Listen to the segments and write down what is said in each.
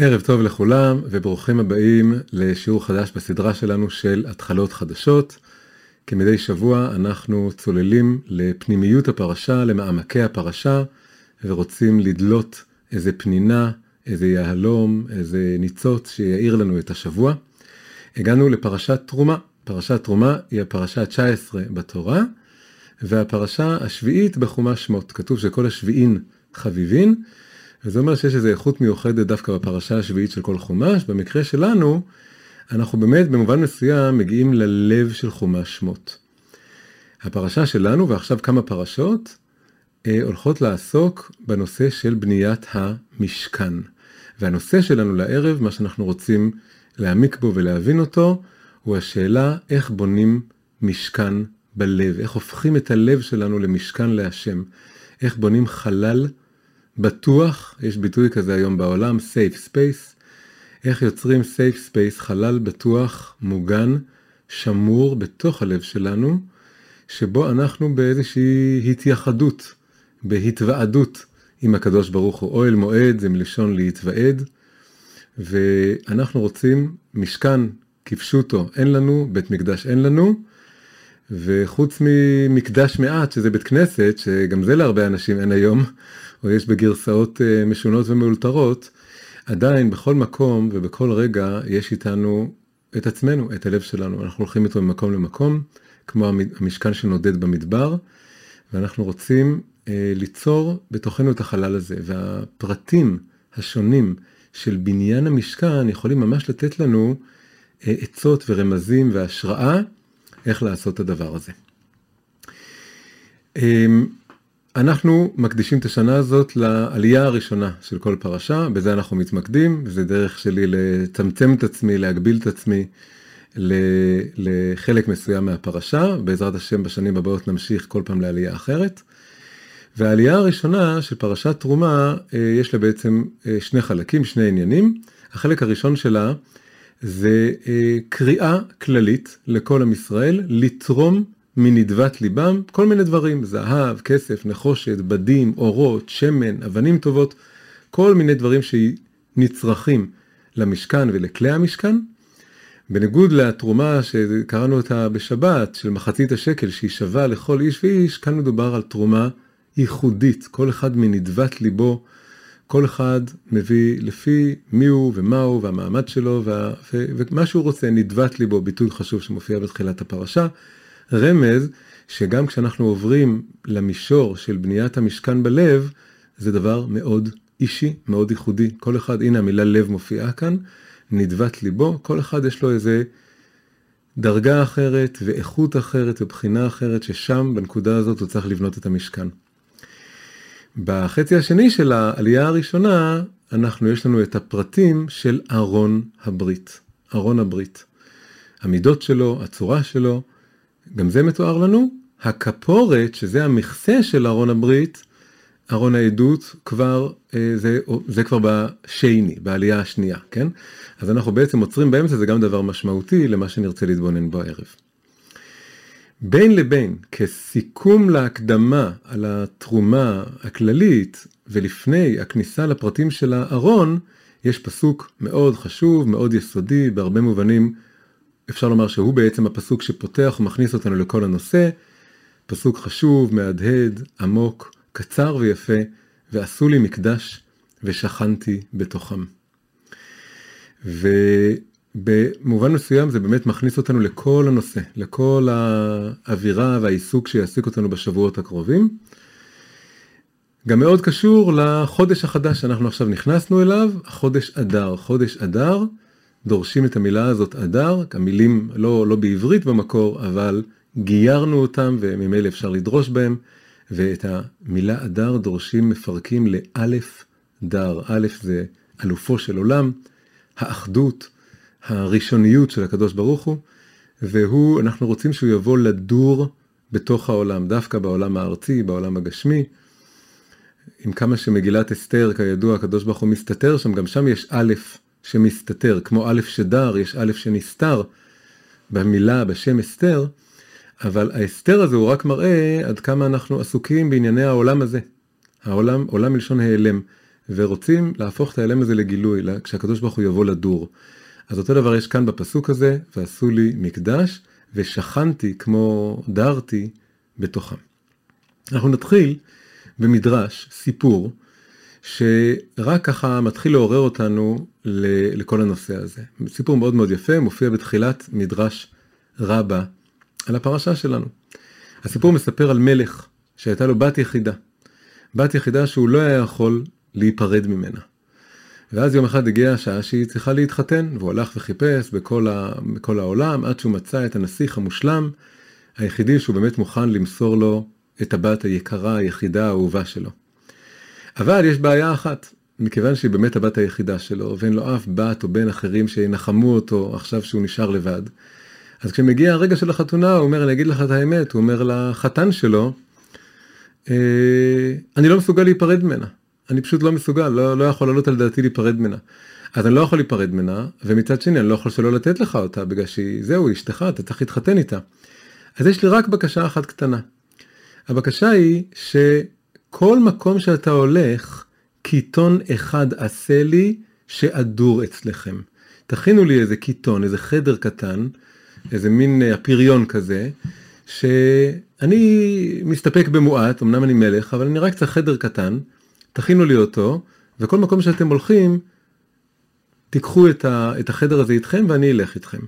ערב טוב לכולם וברוכים הבאים לשיעור חדש בסדרה שלנו של התחלות חדשות. כמדי שבוע אנחנו צוללים לפנימיות הפרשה, למעמקי הפרשה, ורוצים לדלות איזה פנינה, איזה יהלום, איזה ניצוץ שיאיר לנו את השבוע. הגענו לפרשת תרומה. פרשת תרומה היא הפרשה ה-19 בתורה, והפרשה השביעית בחומש שמות. כתוב שכל השביעין חביבין, וזה אומר שיש איזו איכות מיוחדת דווקא בפרשה השביעית של כל חומש. במקרה שלנו, אנחנו באמת במובן מסוים מגיעים ללב של חומש שמות. הפרשה שלנו, ועכשיו כמה פרשות, אה, הולכות לעסוק בנושא של בניית המשכן. והנושא שלנו לערב, מה שאנחנו רוצים להעמיק בו ולהבין אותו, הוא השאלה איך בונים משכן בלב, איך הופכים את הלב שלנו למשכן להשם, איך בונים חלל בטוח, יש ביטוי כזה היום בעולם, safe space, איך יוצרים safe space, חלל בטוח, מוגן, שמור בתוך הלב שלנו, שבו אנחנו באיזושהי התייחדות, בהתוועדות עם הקדוש ברוך הוא. אוהל מועד זה מלשון להתוועד, ואנחנו רוצים משכן כפשוטו, אין לנו, בית מקדש אין לנו, וחוץ ממקדש מעט, שזה בית כנסת, שגם זה להרבה אנשים אין היום, או יש בגרסאות אה, משונות ומאולתרות, עדיין בכל מקום ובכל רגע יש איתנו את עצמנו, את הלב שלנו. אנחנו הולכים איתו ממקום למקום, כמו המשכן שנודד במדבר, ואנחנו רוצים אה, ליצור בתוכנו את החלל הזה. והפרטים השונים של בניין המשכן יכולים ממש לתת לנו אה, עצות ורמזים והשראה איך לעשות את הדבר הזה. אמ, אנחנו מקדישים את השנה הזאת לעלייה הראשונה של כל פרשה, בזה אנחנו מתמקדים, זה דרך שלי לצמצם את עצמי, להגביל את עצמי לחלק מסוים מהפרשה, בעזרת השם בשנים הבאות נמשיך כל פעם לעלייה אחרת. והעלייה הראשונה של פרשת תרומה, אה, יש לה בעצם אה, שני חלקים, שני עניינים. החלק הראשון שלה זה אה, קריאה כללית לכל עם ישראל לתרום מנדבת ליבם כל מיני דברים, זהב, כסף, נחושת, בדים, אורות, שמן, אבנים טובות, כל מיני דברים שנצרכים למשכן ולכלי המשכן. בניגוד לתרומה שקראנו אותה בשבת, של מחצית השקל שהיא שווה לכל איש ואיש, כאן מדובר על תרומה ייחודית, כל אחד מנדבת ליבו, כל אחד מביא לפי מי הוא ומה הוא והמעמד שלו וה, ומה שהוא רוצה, נדבת ליבו, ביטוי חשוב שמופיע בתחילת הפרשה. רמז שגם כשאנחנו עוברים למישור של בניית המשכן בלב, זה דבר מאוד אישי, מאוד ייחודי. כל אחד, הנה המילה לב מופיעה כאן, נדבת ליבו, כל אחד יש לו איזה דרגה אחרת ואיכות אחרת ובחינה אחרת, ששם בנקודה הזאת הוא צריך לבנות את המשכן. בחצי השני של העלייה הראשונה, אנחנו, יש לנו את הפרטים של ארון הברית. ארון הברית. המידות שלו, הצורה שלו, גם זה מתואר לנו. הכפורת, שזה המכסה של ארון הברית, ארון העדות, כבר, אה, זה, זה כבר בשני, בעלייה השנייה, כן? אז אנחנו בעצם עוצרים באמצע, זה גם דבר משמעותי למה שנרצה להתבונן בו הערב. בין לבין, כסיכום להקדמה על התרומה הכללית ולפני הכניסה לפרטים של הארון, יש פסוק מאוד חשוב, מאוד יסודי, בהרבה מובנים אפשר לומר שהוא בעצם הפסוק שפותח ומכניס אותנו לכל הנושא. פסוק חשוב, מהדהד, עמוק, קצר ויפה, ועשו לי מקדש ושכנתי בתוכם. ובמובן מסוים זה באמת מכניס אותנו לכל הנושא, לכל האווירה והעיסוק שיעסיק אותנו בשבועות הקרובים. גם מאוד קשור לחודש החדש שאנחנו עכשיו נכנסנו אליו, החודש אדר. חודש אדר דורשים את המילה הזאת אדר, המילים לא, לא בעברית במקור, אבל גיירנו אותם וממילא אפשר לדרוש בהם, ואת המילה אדר דורשים מפרקים לאלף דר. א' זה אלופו של עולם, האחדות, הראשוניות של הקדוש ברוך הוא, והוא, אנחנו רוצים שהוא יבוא לדור בתוך העולם, דווקא בעולם הארצי, בעולם הגשמי. עם כמה שמגילת אסתר, כידוע, הקדוש ברוך הוא מסתתר שם, גם שם יש א' שמסתתר, כמו א' שדר, יש א' שנסתר במילה, בשם אסתר, אבל האסתר הזה הוא רק מראה עד כמה אנחנו עסוקים בענייני העולם הזה. העולם, עולם מלשון העלם. ורוצים להפוך את ההיעלם הזה לגילוי, כשהקדוש ברוך הוא יבוא לדור. אז אותו דבר יש כאן בפסוק הזה, ועשו לי מקדש, ושכנתי כמו דרתי בתוכם. אנחנו נתחיל במדרש, סיפור, שרק ככה מתחיל לעורר אותנו לכל הנושא הזה. סיפור מאוד מאוד יפה, מופיע בתחילת מדרש רבה על הפרשה שלנו. הסיפור מספר על מלך שהייתה לו בת יחידה. בת יחידה שהוא לא היה יכול להיפרד ממנה. ואז יום אחד הגיעה השעה שהיא צריכה להתחתן, והוא הלך וחיפש בכל, ה, בכל העולם עד שהוא מצא את הנסיך המושלם, היחידי שהוא באמת מוכן למסור לו את הבת היקרה, היחידה, האהובה שלו. אבל יש בעיה אחת, מכיוון שהיא באמת הבת היחידה שלו, ואין לו אף בת או בן אחרים שינחמו אותו עכשיו שהוא נשאר לבד. אז כשמגיע הרגע של החתונה, הוא אומר, אני אגיד לך את האמת, הוא אומר לחתן שלו, אה, אני לא מסוגל להיפרד ממנה. אני פשוט לא מסוגל, לא, לא יכול לעלות על דעתי להיפרד ממנה. אז אני לא יכול להיפרד ממנה, ומצד שני אני לא יכול שלא לתת לך אותה, בגלל שהיא, זהו, אשתך, אתה צריך להתחתן איתה. אז יש לי רק בקשה אחת קטנה. הבקשה היא שכל מקום שאתה הולך, קיטון אחד עשה לי שאדור אצלכם. תכינו לי איזה קיטון, איזה חדר קטן, איזה מין אה, הפריון כזה, שאני מסתפק במועט, אמנם אני מלך, אבל אני רק צריך חדר קטן, תכינו לי אותו, וכל מקום שאתם הולכים, תיקחו את, ה, את החדר הזה איתכם ואני אלך איתכם.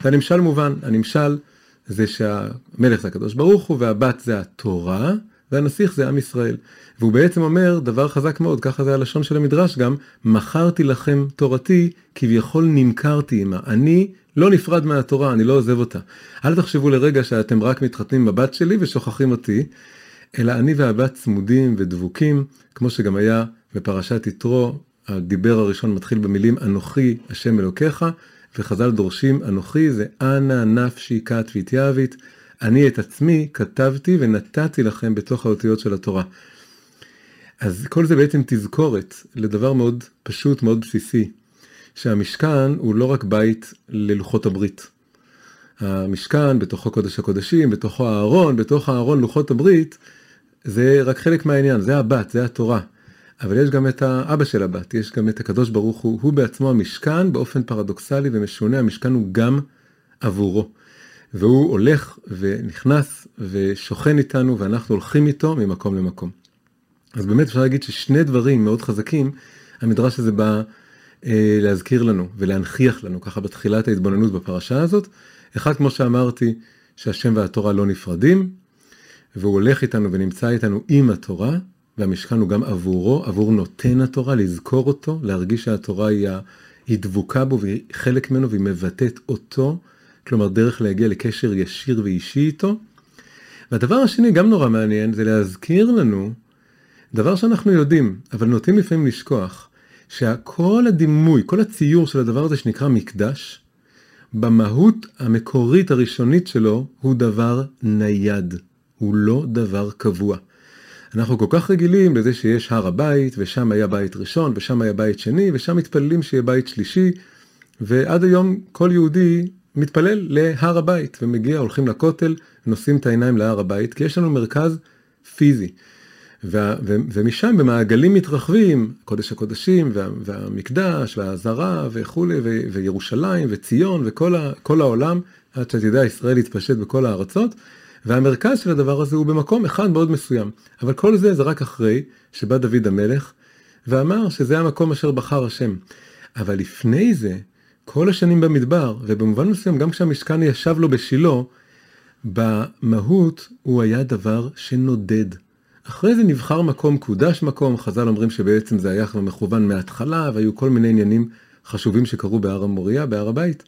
והנמשל מובן, הנמשל זה שהמלך זה הקדוש ברוך הוא והבת זה התורה והנסיך זה עם ישראל. והוא בעצם אומר דבר חזק מאוד, ככה זה הלשון של המדרש גם, מכרתי לכם תורתי, כביכול נמכרתי עמה. אני לא נפרד מהתורה, אני לא עוזב אותה. אל תחשבו לרגע שאתם רק מתחתנים עם הבת שלי ושוכחים אותי, אלא אני והבת צמודים ודבוקים, כמו שגם היה בפרשת יתרו, הדיבר הראשון מתחיל במילים אנוכי השם אלוקיך, וחז"ל דורשים אנוכי זה אנא נפשי כת והתייבית, אני את עצמי כתבתי ונתתי לכם בתוך האותיות של התורה. אז כל זה בעצם תזכורת לדבר מאוד פשוט, מאוד בסיסי, שהמשכן הוא לא רק בית ללוחות הברית. המשכן, בתוכו קודש הקודשים, בתוכו הארון, בתוך הארון לוחות הברית, זה רק חלק מהעניין, זה הבת, זה התורה. אבל יש גם את האבא של הבת, יש גם את הקדוש ברוך הוא, הוא בעצמו המשכן, באופן פרדוקסלי ומשונה, המשכן הוא גם עבורו. והוא הולך ונכנס ושוכן איתנו, ואנחנו הולכים איתו ממקום למקום. אז באמת אפשר להגיד ששני דברים מאוד חזקים, המדרש הזה בא אה, להזכיר לנו ולהנכיח לנו, ככה בתחילת ההתבוננות בפרשה הזאת. אחד, כמו שאמרתי, שהשם והתורה לא נפרדים, והוא הולך איתנו ונמצא איתנו עם התורה, והמשכן הוא גם עבורו, עבור נותן התורה, לזכור אותו, להרגיש שהתורה היא, היא דבוקה בו והיא חלק ממנו והיא מבטאת אותו, כלומר דרך להגיע לקשר ישיר ואישי איתו. והדבר השני, גם נורא מעניין, זה להזכיר לנו דבר שאנחנו יודעים, אבל נוטים לפעמים לשכוח, שכל הדימוי, כל הציור של הדבר הזה שנקרא מקדש, במהות המקורית הראשונית שלו הוא דבר נייד. הוא לא דבר קבוע. אנחנו כל כך רגילים לזה שיש הר הבית, ושם היה בית ראשון, ושם היה בית שני, ושם מתפללים שיהיה בית שלישי, ועד היום כל יהודי מתפלל להר הבית, ומגיע, הולכים לכותל, נושאים את העיניים להר הבית, כי יש לנו מרכז פיזי. וה, ו, ומשם במעגלים מתרחבים, קודש הקודשים, וה, והמקדש, והעזרה, וכולי, ו, וירושלים, וציון, וכל ה, העולם, עד שאתה יודע, ישראל יתפשט בכל הארצות. והמרכז של הדבר הזה הוא במקום אחד מאוד מסוים. אבל כל זה זה רק אחרי שבא דוד המלך ואמר שזה המקום אשר בחר השם. אבל לפני זה, כל השנים במדבר, ובמובן מסוים גם כשהמשכן ישב לו בשילה, במהות הוא היה דבר שנודד. אחרי זה נבחר מקום, קודש מקום, חז"ל אומרים שבעצם זה היה כבר מכוון מההתחלה, והיו כל מיני עניינים חשובים שקרו בהר המוריה, בהר הבית.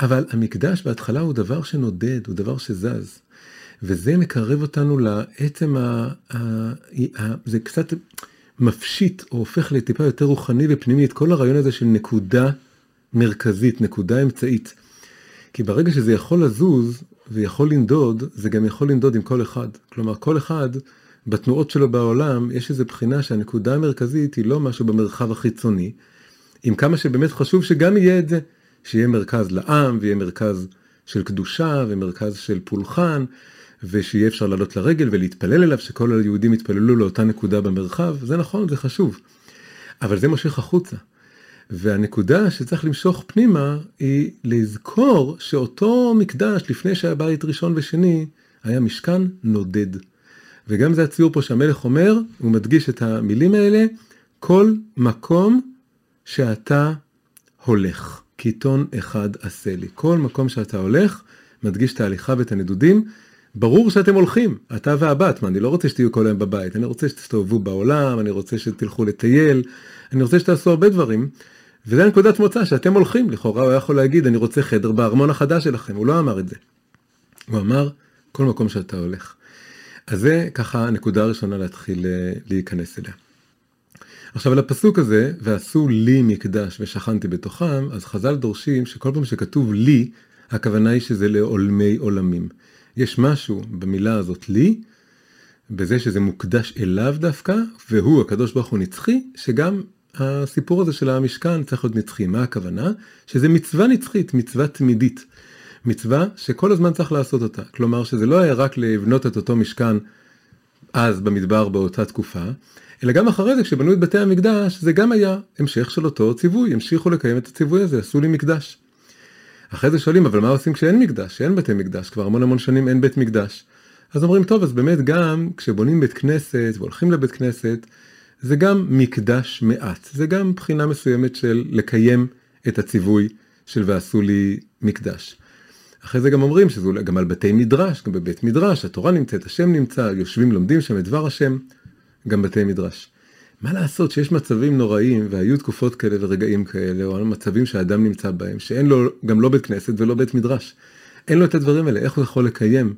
אבל המקדש בהתחלה הוא דבר שנודד, הוא דבר שזז. וזה מקרב אותנו לעצם ה... ה, ה זה קצת מפשיט, או הופך לטיפה יותר רוחני ופנימי את כל הרעיון הזה של נקודה מרכזית, נקודה אמצעית. כי ברגע שזה יכול לזוז ויכול לנדוד, זה גם יכול לנדוד עם כל אחד. כלומר, כל אחד בתנועות שלו בעולם, יש איזו בחינה שהנקודה המרכזית היא לא משהו במרחב החיצוני, עם כמה שבאמת חשוב שגם יהיה את זה. שיהיה מרכז לעם ויהיה מרכז של קדושה ומרכז של פולחן ושיהיה אפשר לעלות לרגל ולהתפלל אליו, שכל היהודים יתפללו לאותה נקודה במרחב, זה נכון, זה חשוב. אבל זה מושך החוצה. והנקודה שצריך למשוך פנימה היא לזכור שאותו מקדש לפני שהיה בית ראשון ושני היה משכן נודד. וגם זה הציור פה שהמלך אומר, הוא מדגיש את המילים האלה, כל מקום שאתה הולך, קיתון אחד עשה לי. כל מקום שאתה הולך, מדגיש את ההליכה ואת הנדודים. ברור שאתם הולכים, אתה והבת, מה, אני לא רוצה שתהיו כל היום בבית, אני רוצה שתסתובבו בעולם, אני רוצה שתלכו לטייל, אני רוצה שתעשו הרבה דברים, וזה נקודת מוצא שאתם הולכים, לכאורה הוא יכול להגיד, אני רוצה חדר בארמון החדש שלכם, הוא לא אמר את זה. הוא אמר, כל מקום שאתה הולך. אז זה ככה הנקודה הראשונה להתחיל אה, להיכנס אליה. עכשיו על הפסוק הזה, ועשו לי מקדש ושכנתי בתוכם, אז חז"ל דורשים שכל פעם שכתוב לי, הכוונה היא שזה לעולמי עולמים. יש משהו במילה הזאת לי, בזה שזה מוקדש אליו דווקא, והוא הקדוש ברוך הוא נצחי, שגם הסיפור הזה של המשכן צריך להיות נצחי. מה הכוונה? שזה מצווה נצחית, מצווה תמידית. מצווה שכל הזמן צריך לעשות אותה. כלומר שזה לא היה רק לבנות את אותו משכן אז במדבר באותה תקופה, אלא גם אחרי זה כשבנו את בתי המקדש זה גם היה המשך של אותו ציווי, המשיכו לקיים את הציווי הזה, עשו לי מקדש. אחרי זה שואלים אבל מה עושים כשאין מקדש, שאין בתי מקדש, כבר המון המון שנים אין בית מקדש. אז אומרים טוב אז באמת גם כשבונים בית כנסת והולכים לבית כנסת זה גם מקדש מעט, זה גם בחינה מסוימת של לקיים את הציווי של ועשו לי מקדש. אחרי זה גם אומרים שזה אולי גם על בתי מדרש, גם בבית מדרש, התורה נמצאת, השם נמצא, יושבים לומדים שם את דבר השם, גם בתי מדרש. מה לעשות שיש מצבים נוראים, והיו תקופות כאלה ורגעים כאלה, או מצבים שהאדם נמצא בהם, שאין לו גם לא בית כנסת ולא בית מדרש. אין לו את הדברים האלה, איך הוא יכול לקיים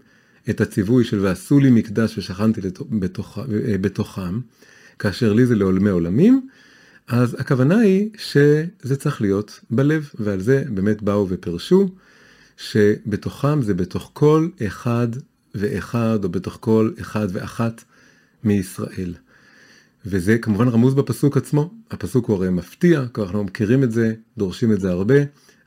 את הציווי של ועשו לי מקדש ושכנתי בתוך, בתוכם, כאשר לי זה לעולמי עולמים, אז הכוונה היא שזה צריך להיות בלב, ועל זה באמת באו ופרשו. שבתוכם זה בתוך כל אחד ואחד, או בתוך כל אחד ואחת מישראל. וזה כמובן רמוז בפסוק עצמו, הפסוק הוא הרי מפתיע, כי אנחנו מכירים את זה, דורשים את זה הרבה.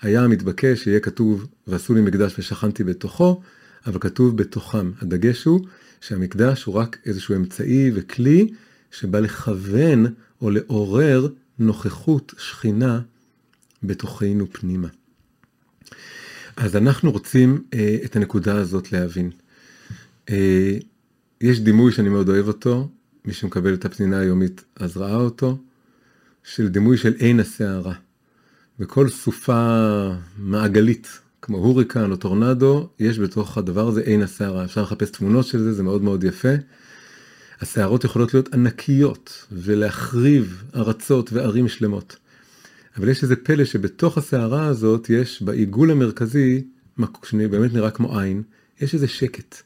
היה מתבקש שיהיה כתוב ועשו לי מקדש ושכנתי בתוכו, אבל כתוב בתוכם. הדגש הוא שהמקדש הוא רק איזשהו אמצעי וכלי שבא לכוון או לעורר נוכחות שכינה בתוכנו פנימה. אז אנחנו רוצים אה, את הנקודה הזאת להבין. אה, יש דימוי שאני מאוד אוהב אותו, מי שמקבל את הפנינה היומית אז ראה אותו, של דימוי של עין הסערה. בכל סופה מעגלית, כמו הוריקן או טורנדו, יש בתוך הדבר הזה עין הסערה. אפשר לחפש תמונות של זה, זה מאוד מאוד יפה. הסערות יכולות להיות ענקיות ולהחריב ארצות וערים שלמות. אבל יש איזה פלא שבתוך הסערה הזאת יש בעיגול המרכזי, שבאמת נראה כמו עין, יש איזה שקט.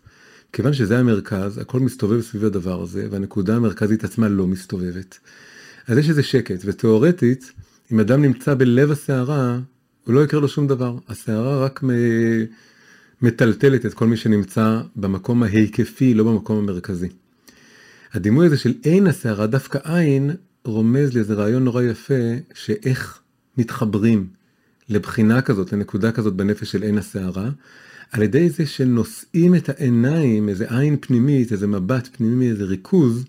כיוון שזה המרכז, הכל מסתובב סביב הדבר הזה, והנקודה המרכזית עצמה לא מסתובבת. אז יש איזה שקט, ותאורטית, אם אדם נמצא בלב הסערה, הוא לא יקרה לו שום דבר. הסערה רק מטלטלת את כל מי שנמצא במקום ההיקפי, לא במקום המרכזי. הדימוי הזה של עין הסערה, דווקא עין, רומז לי איזה רעיון נורא יפה, שאיך מתחברים לבחינה כזאת, לנקודה כזאת בנפש של עין הסערה, על ידי זה שנושאים את העיניים, איזה עין פנימית, איזה מבט פנימי, איזה ריכוז,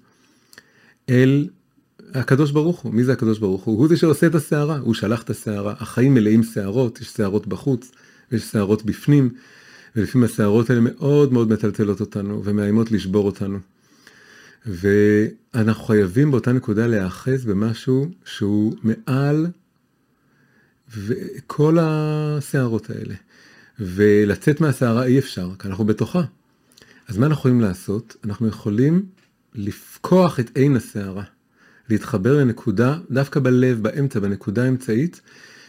אל הקדוש ברוך הוא. מי זה הקדוש ברוך הוא? הוא זה שעושה את הסערה, הוא שלח את הסערה. החיים מלאים שערות, יש שערות בחוץ, ויש שערות בפנים, ולפעמים הסערות האלה מאוד מאוד מטלטלות אותנו, ומאיימות לשבור אותנו. ואנחנו חייבים באותה נקודה להיאחז במשהו שהוא מעל וכל הסערות האלה. ולצאת מהסערה אי אפשר, כי אנחנו בתוכה. אז מה אנחנו יכולים לעשות? אנחנו יכולים לפקוח את עין הסערה, להתחבר לנקודה, דווקא בלב, באמצע, בנקודה האמצעית,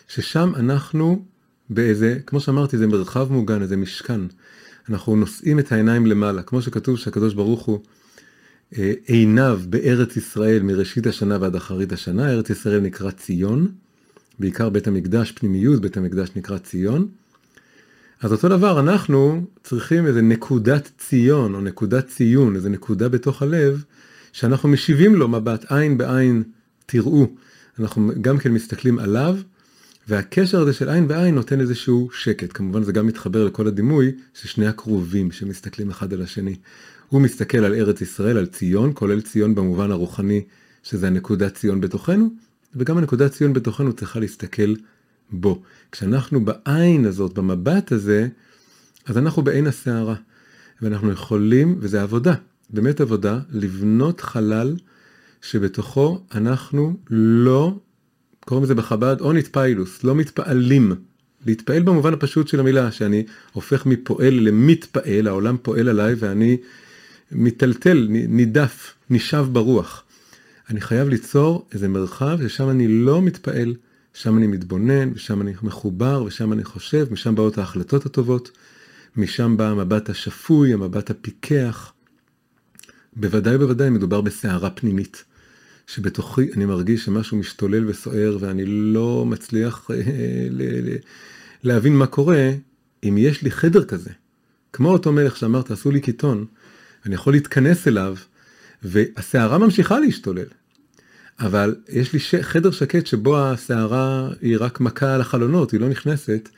ששם אנחנו באיזה, כמו שאמרתי, זה מרחב מוגן, איזה משכן. אנחנו נושאים את העיניים למעלה, כמו שכתוב שהקדוש ברוך הוא עיניו בארץ ישראל מראשית השנה ועד אחרית השנה, ארץ ישראל נקרא ציון, בעיקר בית המקדש, פנימיות בית המקדש נקרא ציון. אז אותו דבר אנחנו צריכים איזה נקודת ציון או נקודת ציון, איזה נקודה בתוך הלב, שאנחנו משיבים לו מבט עין בעין, תראו. אנחנו גם כן מסתכלים עליו, והקשר הזה של עין בעין נותן איזשהו שקט. כמובן זה גם מתחבר לכל הדימוי של שני הקרובים שמסתכלים אחד על השני. הוא מסתכל על ארץ ישראל, על ציון, כולל ציון במובן הרוחני, שזה הנקודת ציון בתוכנו, וגם הנקודת ציון בתוכנו צריכה להסתכל בו. כשאנחנו בעין הזאת, במבט הזה, אז אנחנו בעין הסערה. ואנחנו יכולים, וזה עבודה, באמת עבודה, לבנות חלל שבתוכו אנחנו לא, קוראים לזה בחב"ד אונית פיילוס, לא מתפעלים. להתפעל במובן הפשוט של המילה, שאני הופך מפועל למתפעל, העולם פועל עליי ואני מיטלטל, נידף, נשאב ברוח. אני חייב ליצור איזה מרחב ששם אני לא מתפעל, שם אני מתבונן, ושם אני מחובר, ושם אני חושב, משם באות ההחלטות הטובות, משם בא המבט השפוי, המבט הפיקח. בוודאי ובוודאי מדובר בסערה פנימית, שבתוכי אני מרגיש שמשהו משתולל וסוער ואני לא מצליח אה, להבין מה קורה, אם יש לי חדר כזה, כמו אותו מלך שאמר תעשו לי קיטון, אני יכול להתכנס אליו, והסערה ממשיכה להשתולל. אבל יש לי ש... חדר שקט שבו הסערה היא רק מכה על החלונות, היא לא נכנסת,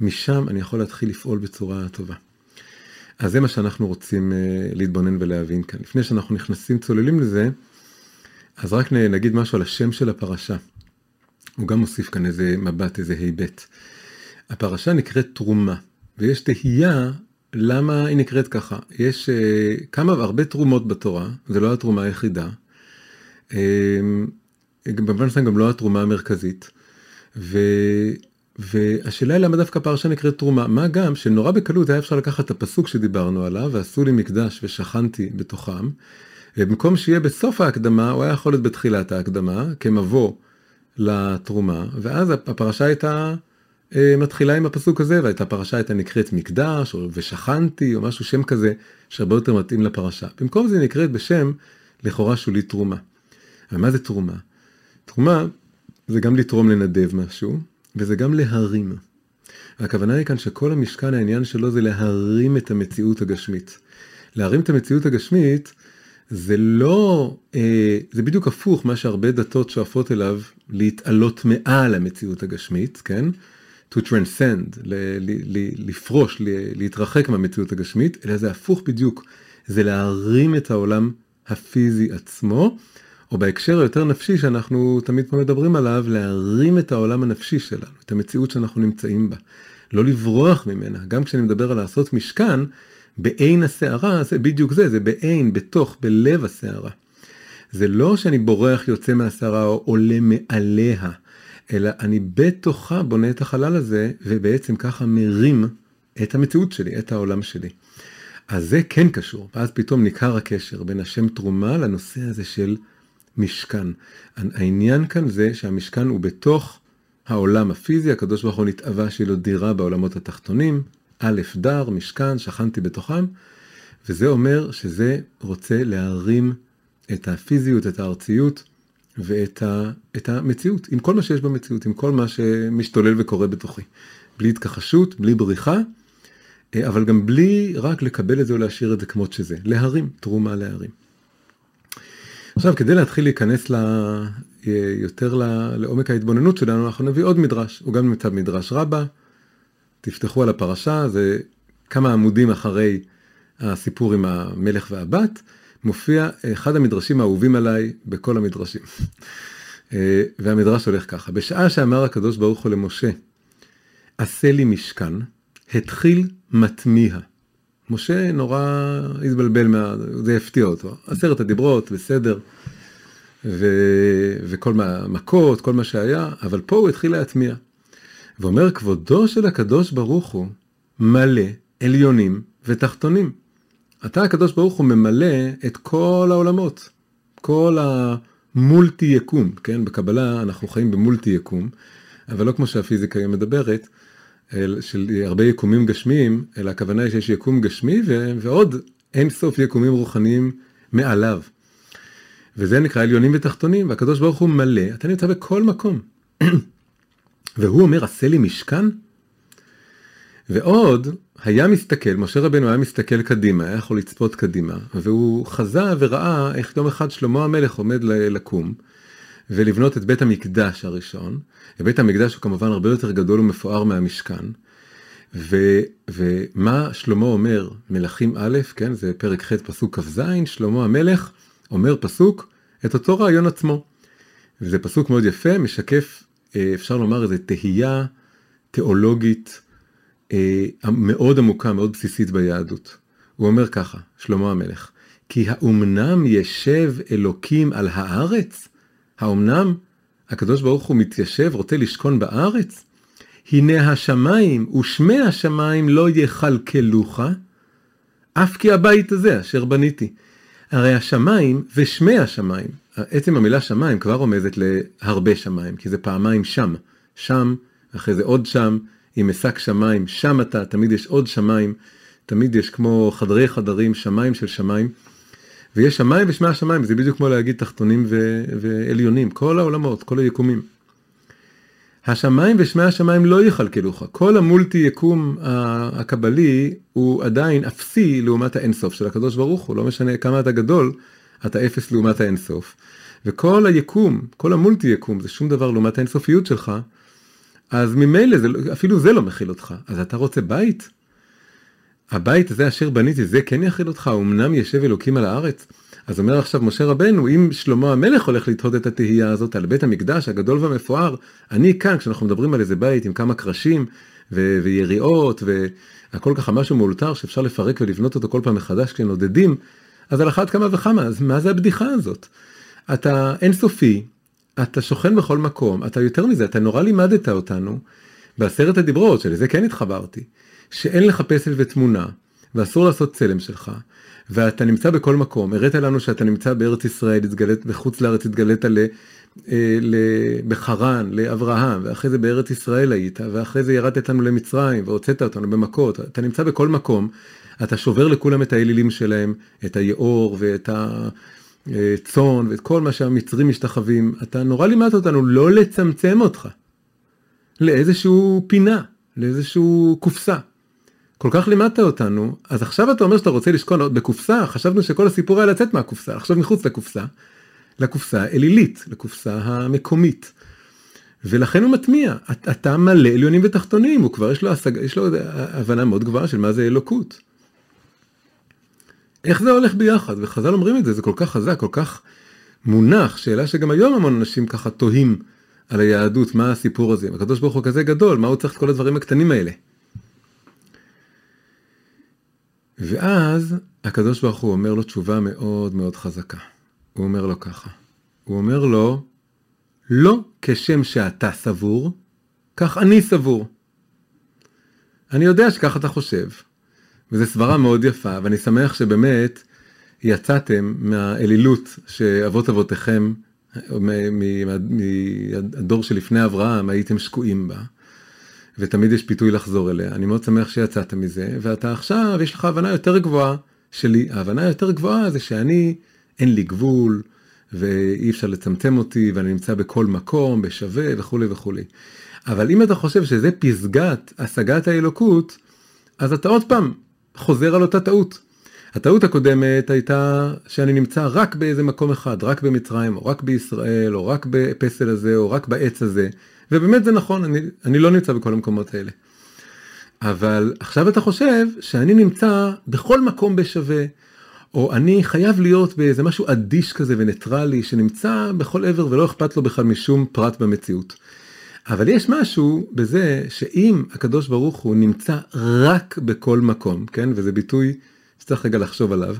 משם אני יכול להתחיל לפעול בצורה טובה. אז זה מה שאנחנו רוצים uh, להתבונן ולהבין כאן. לפני שאנחנו נכנסים, צוללים לזה, אז רק נגיד משהו על השם של הפרשה. הוא גם מוסיף כאן איזה מבט, איזה היבט. הפרשה נקראת תרומה, ויש תהייה למה היא נקראת ככה. יש uh, כמה, הרבה תרומות בתורה, זה לא התרומה היחידה. Uh, במובן מסוים גם לא התרומה המרכזית. ו... והשאלה היא למה דווקא פרשה נקראת תרומה, מה גם שנורא בקלות היה אפשר לקחת את הפסוק שדיברנו עליו, ועשו לי מקדש ושכנתי בתוכם, ובמקום שיהיה בסוף ההקדמה, הוא היה יכול להיות בתחילת ההקדמה, כמבוא לתרומה, ואז הפרשה הייתה אה, מתחילה עם הפסוק הזה, והפרשה הייתה נקראת מקדש, או ושכנתי, או משהו, שם כזה, שהרבה יותר מתאים לפרשה. במקום זה נקראת בשם, לכאורה שולי תרומה. ומה זה תרומה? תרומה זה גם לתרום לנדב משהו, וזה גם להרים. הכוונה היא כאן שכל המשכן העניין שלו זה להרים את המציאות הגשמית. להרים את המציאות הגשמית זה לא, אה, זה בדיוק הפוך מה שהרבה דתות שואפות אליו, להתעלות מעל המציאות הגשמית, כן? To transcend, ל- ל- ל- לפרוש, ל- להתרחק מהמציאות הגשמית, אלא זה הפוך בדיוק, זה להרים את העולם הפיזי עצמו, או בהקשר היותר נפשי שאנחנו תמיד פה מדברים עליו, להרים את העולם הנפשי שלנו, את המציאות שאנחנו נמצאים בה. לא לברוח ממנה. גם כשאני מדבר על לעשות משכן, בעין הסערה זה בדיוק זה, זה בעין, בתוך, בלב הסערה. זה לא שאני בורח, יוצא מהסערה או עולה מעליה, אלא אני בתוכה בונה את החלל הזה, ובעצם ככה מרים את המציאות שלי, את העולם שלי. אז זה כן קשור, ואז פתאום ניכר הקשר בין השם תרומה לנושא הזה של משכן. העניין כאן זה שהמשכן הוא בתוך העולם הפיזי, הקדוש ברוך הוא נתאווה שיהיה לו דירה בעולמות התחתונים, א' דר, משכן, שכנתי בתוכם, וזה אומר שזה רוצה להרים את הפיזיות, את הארציות ואת ה, את המציאות, עם כל מה שיש במציאות, עם כל מה שמשתולל וקורה בתוכי. בלי התכחשות, בלי בריחה, אבל גם בלי רק לקבל את זה או להשאיר את זה כמות שזה, להרים, תרומה להרים. עכשיו כדי להתחיל להיכנס ל... יותר ל... לעומק ההתבוננות שלנו אנחנו נביא עוד מדרש, הוא גם נמצא במדרש רבה, תפתחו על הפרשה, זה כמה עמודים אחרי הסיפור עם המלך והבת, מופיע אחד המדרשים האהובים עליי בכל המדרשים. והמדרש הולך ככה, בשעה שאמר הקדוש ברוך הוא למשה, עשה לי משכן, התחיל מטמיע. משה נורא התבלבל, מה... זה הפתיע אותו. עשרת הדיברות, בסדר, ו... וכל מה... מכות, כל מה שהיה, אבל פה הוא התחיל להטמיע. ואומר, כבודו של הקדוש ברוך הוא מלא עליונים ותחתונים. אתה הקדוש ברוך הוא ממלא את כל העולמות, כל המולטי יקום, כן? בקבלה אנחנו חיים במולטי יקום, אבל לא כמו שהפיזיקה היא מדברת, של הרבה יקומים גשמיים, אלא הכוונה היא שיש יקום גשמי ו- ועוד אין סוף יקומים רוחניים מעליו. וזה נקרא עליונים ותחתונים, והקדוש ברוך הוא מלא, אתה נמצא בכל מקום. והוא אומר, עשה לי משכן? ועוד, היה מסתכל, משה רבנו היה מסתכל קדימה, היה יכול לצפות קדימה, והוא חזה וראה איך יום אחד שלמה המלך עומד לקום, ולבנות את בית המקדש הראשון. בית המקדש הוא כמובן הרבה יותר גדול ומפואר מהמשכן. ו, ומה שלמה אומר, מלכים א', כן, זה פרק ח' פסוק כ"ז, שלמה המלך אומר פסוק את אותו רעיון עצמו. וזה פסוק מאוד יפה, משקף, אה, אפשר לומר, איזה תהייה תיאולוגית מאוד עמוקה, מאוד בסיסית ביהדות. הוא אומר ככה, שלמה המלך, כי האומנם ישב אלוקים על הארץ? האומנם הקדוש ברוך הוא מתיישב, רוצה לשכון בארץ? הנה השמיים ושמי השמיים לא יכלכלוך, אף כי הבית הזה אשר בניתי. הרי השמיים ושמי השמיים, עצם המילה שמיים כבר רומזת להרבה שמיים, כי זה פעמיים שם, שם, אחרי זה עוד שם, עם משק שמיים, שם אתה, תמיד יש עוד שמיים, תמיד יש כמו חדרי חדרים, שמיים של שמיים, ויש שמיים ושמי השמיים, זה בדיוק כמו להגיד תחתונים ו- ועליונים, כל העולמות, כל היקומים. השמיים ושמי השמיים לא יכלכלוך, כל המולטי יקום הקבלי הוא עדיין אפסי לעומת האינסוף של הקדוש ברוך הוא, לא משנה כמה אתה גדול, אתה אפס לעומת האינסוף. וכל היקום, כל המולטי יקום, זה שום דבר לעומת האינסופיות שלך, אז ממילא לא, אפילו זה לא מכיל אותך. אז אתה רוצה בית? הבית הזה אשר בניתי, זה כן יכיל אותך, אמנם ישב אלוקים על הארץ. אז אומר עכשיו משה רבנו, אם שלמה המלך הולך לתהות את התהייה הזאת על בית המקדש הגדול והמפואר, אני כאן, כשאנחנו מדברים על איזה בית עם כמה קרשים ו- ויריעות והכל ככה משהו מאולתר שאפשר לפרק ולבנות אותו כל פעם מחדש כשנודדים, אז על אחת כמה וכמה, אז מה זה הבדיחה הזאת? אתה אינסופי, אתה שוכן בכל מקום, אתה יותר מזה, אתה נורא לימדת אותנו בעשרת הדיברות, שלזה כן התחברתי, שאין לך פסל ותמונה, ואסור לעשות צלם שלך, ואתה נמצא בכל מקום, הראת לנו שאתה נמצא בארץ ישראל, התגלית, בחוץ לארץ התגלית ל, אה, ל, בחרן, לאברהם, ואחרי זה בארץ ישראל היית, ואחרי זה ירדת לנו למצרים, והוצאת אותנו במכות, אתה נמצא בכל מקום, אתה שובר לכולם את האלילים שלהם, את היאור ואת הצאן ואת כל מה שהמצרים משתחווים, אתה נורא לימדת אותנו לא לצמצם אותך לאיזשהו פינה, לאיזשהו קופסה. כל כך לימדת אותנו, אז עכשיו אתה אומר שאתה רוצה לשכון בקופסה, חשבנו שכל הסיפור היה לצאת מהקופסה, עכשיו מחוץ לקופסה, לקופסה האלילית, לקופסה המקומית. ולכן הוא מטמיע, אתה מלא עליונים ותחתונים, הוא כבר יש לו, השג, יש לו הבנה מאוד גבוהה של מה זה אלוקות. איך זה הולך ביחד? וחז"ל אומרים את זה, זה כל כך חזק, כל כך מונח, שאלה שגם היום המון אנשים ככה תוהים על היהדות, מה הסיפור הזה, הקדוש ברוך הוא כזה גדול, מה הוא צריך את כל הדברים הקטנים האלה? ואז הקדוש ברוך הוא אומר לו תשובה מאוד מאוד חזקה. הוא אומר לו ככה, הוא אומר לו, לא כשם שאתה סבור, כך אני סבור. אני יודע שככה אתה חושב, וזו סברה מאוד יפה, ואני שמח שבאמת יצאתם מהאלילות שאבות אבותיכם, מהדור שלפני אברהם, הייתם שקועים בה. ותמיד יש פיתוי לחזור אליה. אני מאוד שמח שיצאת מזה, ואתה עכשיו, יש לך הבנה יותר גבוהה שלי. ההבנה היותר גבוהה זה שאני, אין לי גבול, ואי אפשר לצמצם אותי, ואני נמצא בכל מקום, בשווה וכולי וכולי. אבל אם אתה חושב שזה פסגת השגת האלוקות, אז אתה עוד פעם חוזר על אותה טעות. הטעות הקודמת הייתה שאני נמצא רק באיזה מקום אחד, רק במצרים, או רק בישראל, או רק בפסל הזה, או רק בעץ הזה. ובאמת זה נכון, אני, אני לא נמצא בכל המקומות האלה. אבל עכשיו אתה חושב שאני נמצא בכל מקום בשווה, או אני חייב להיות באיזה משהו אדיש כזה וניטרלי, שנמצא בכל עבר ולא אכפת לו בכלל משום פרט במציאות. אבל יש משהו בזה שאם הקדוש ברוך הוא נמצא רק בכל מקום, כן, וזה ביטוי שצריך רגע לחשוב עליו,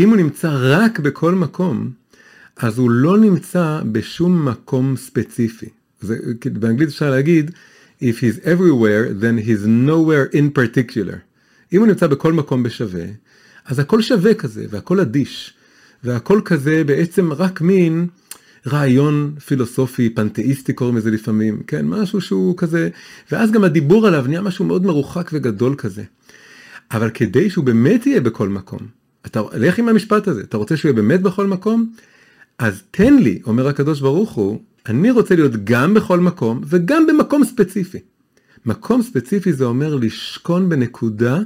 אם הוא נמצא רק בכל מקום, אז הוא לא נמצא בשום מקום ספציפי. זה, באנגלית אפשר להגיד, If he's everywhere, then he's nowhere in particular. אם הוא נמצא בכל מקום בשווה, אז הכל שווה כזה, והכל אדיש, והכל כזה בעצם רק מין רעיון פילוסופי, פנתאיסטי קוראים לזה לפעמים, כן, משהו שהוא כזה, ואז גם הדיבור עליו נהיה משהו מאוד מרוחק וגדול כזה. אבל כדי שהוא באמת יהיה בכל מקום, אתה, לך עם המשפט הזה, אתה רוצה שהוא יהיה באמת בכל מקום? אז תן לי, אומר הקדוש ברוך הוא, אני רוצה להיות גם בכל מקום וגם במקום ספציפי. מקום ספציפי זה אומר לשכון בנקודה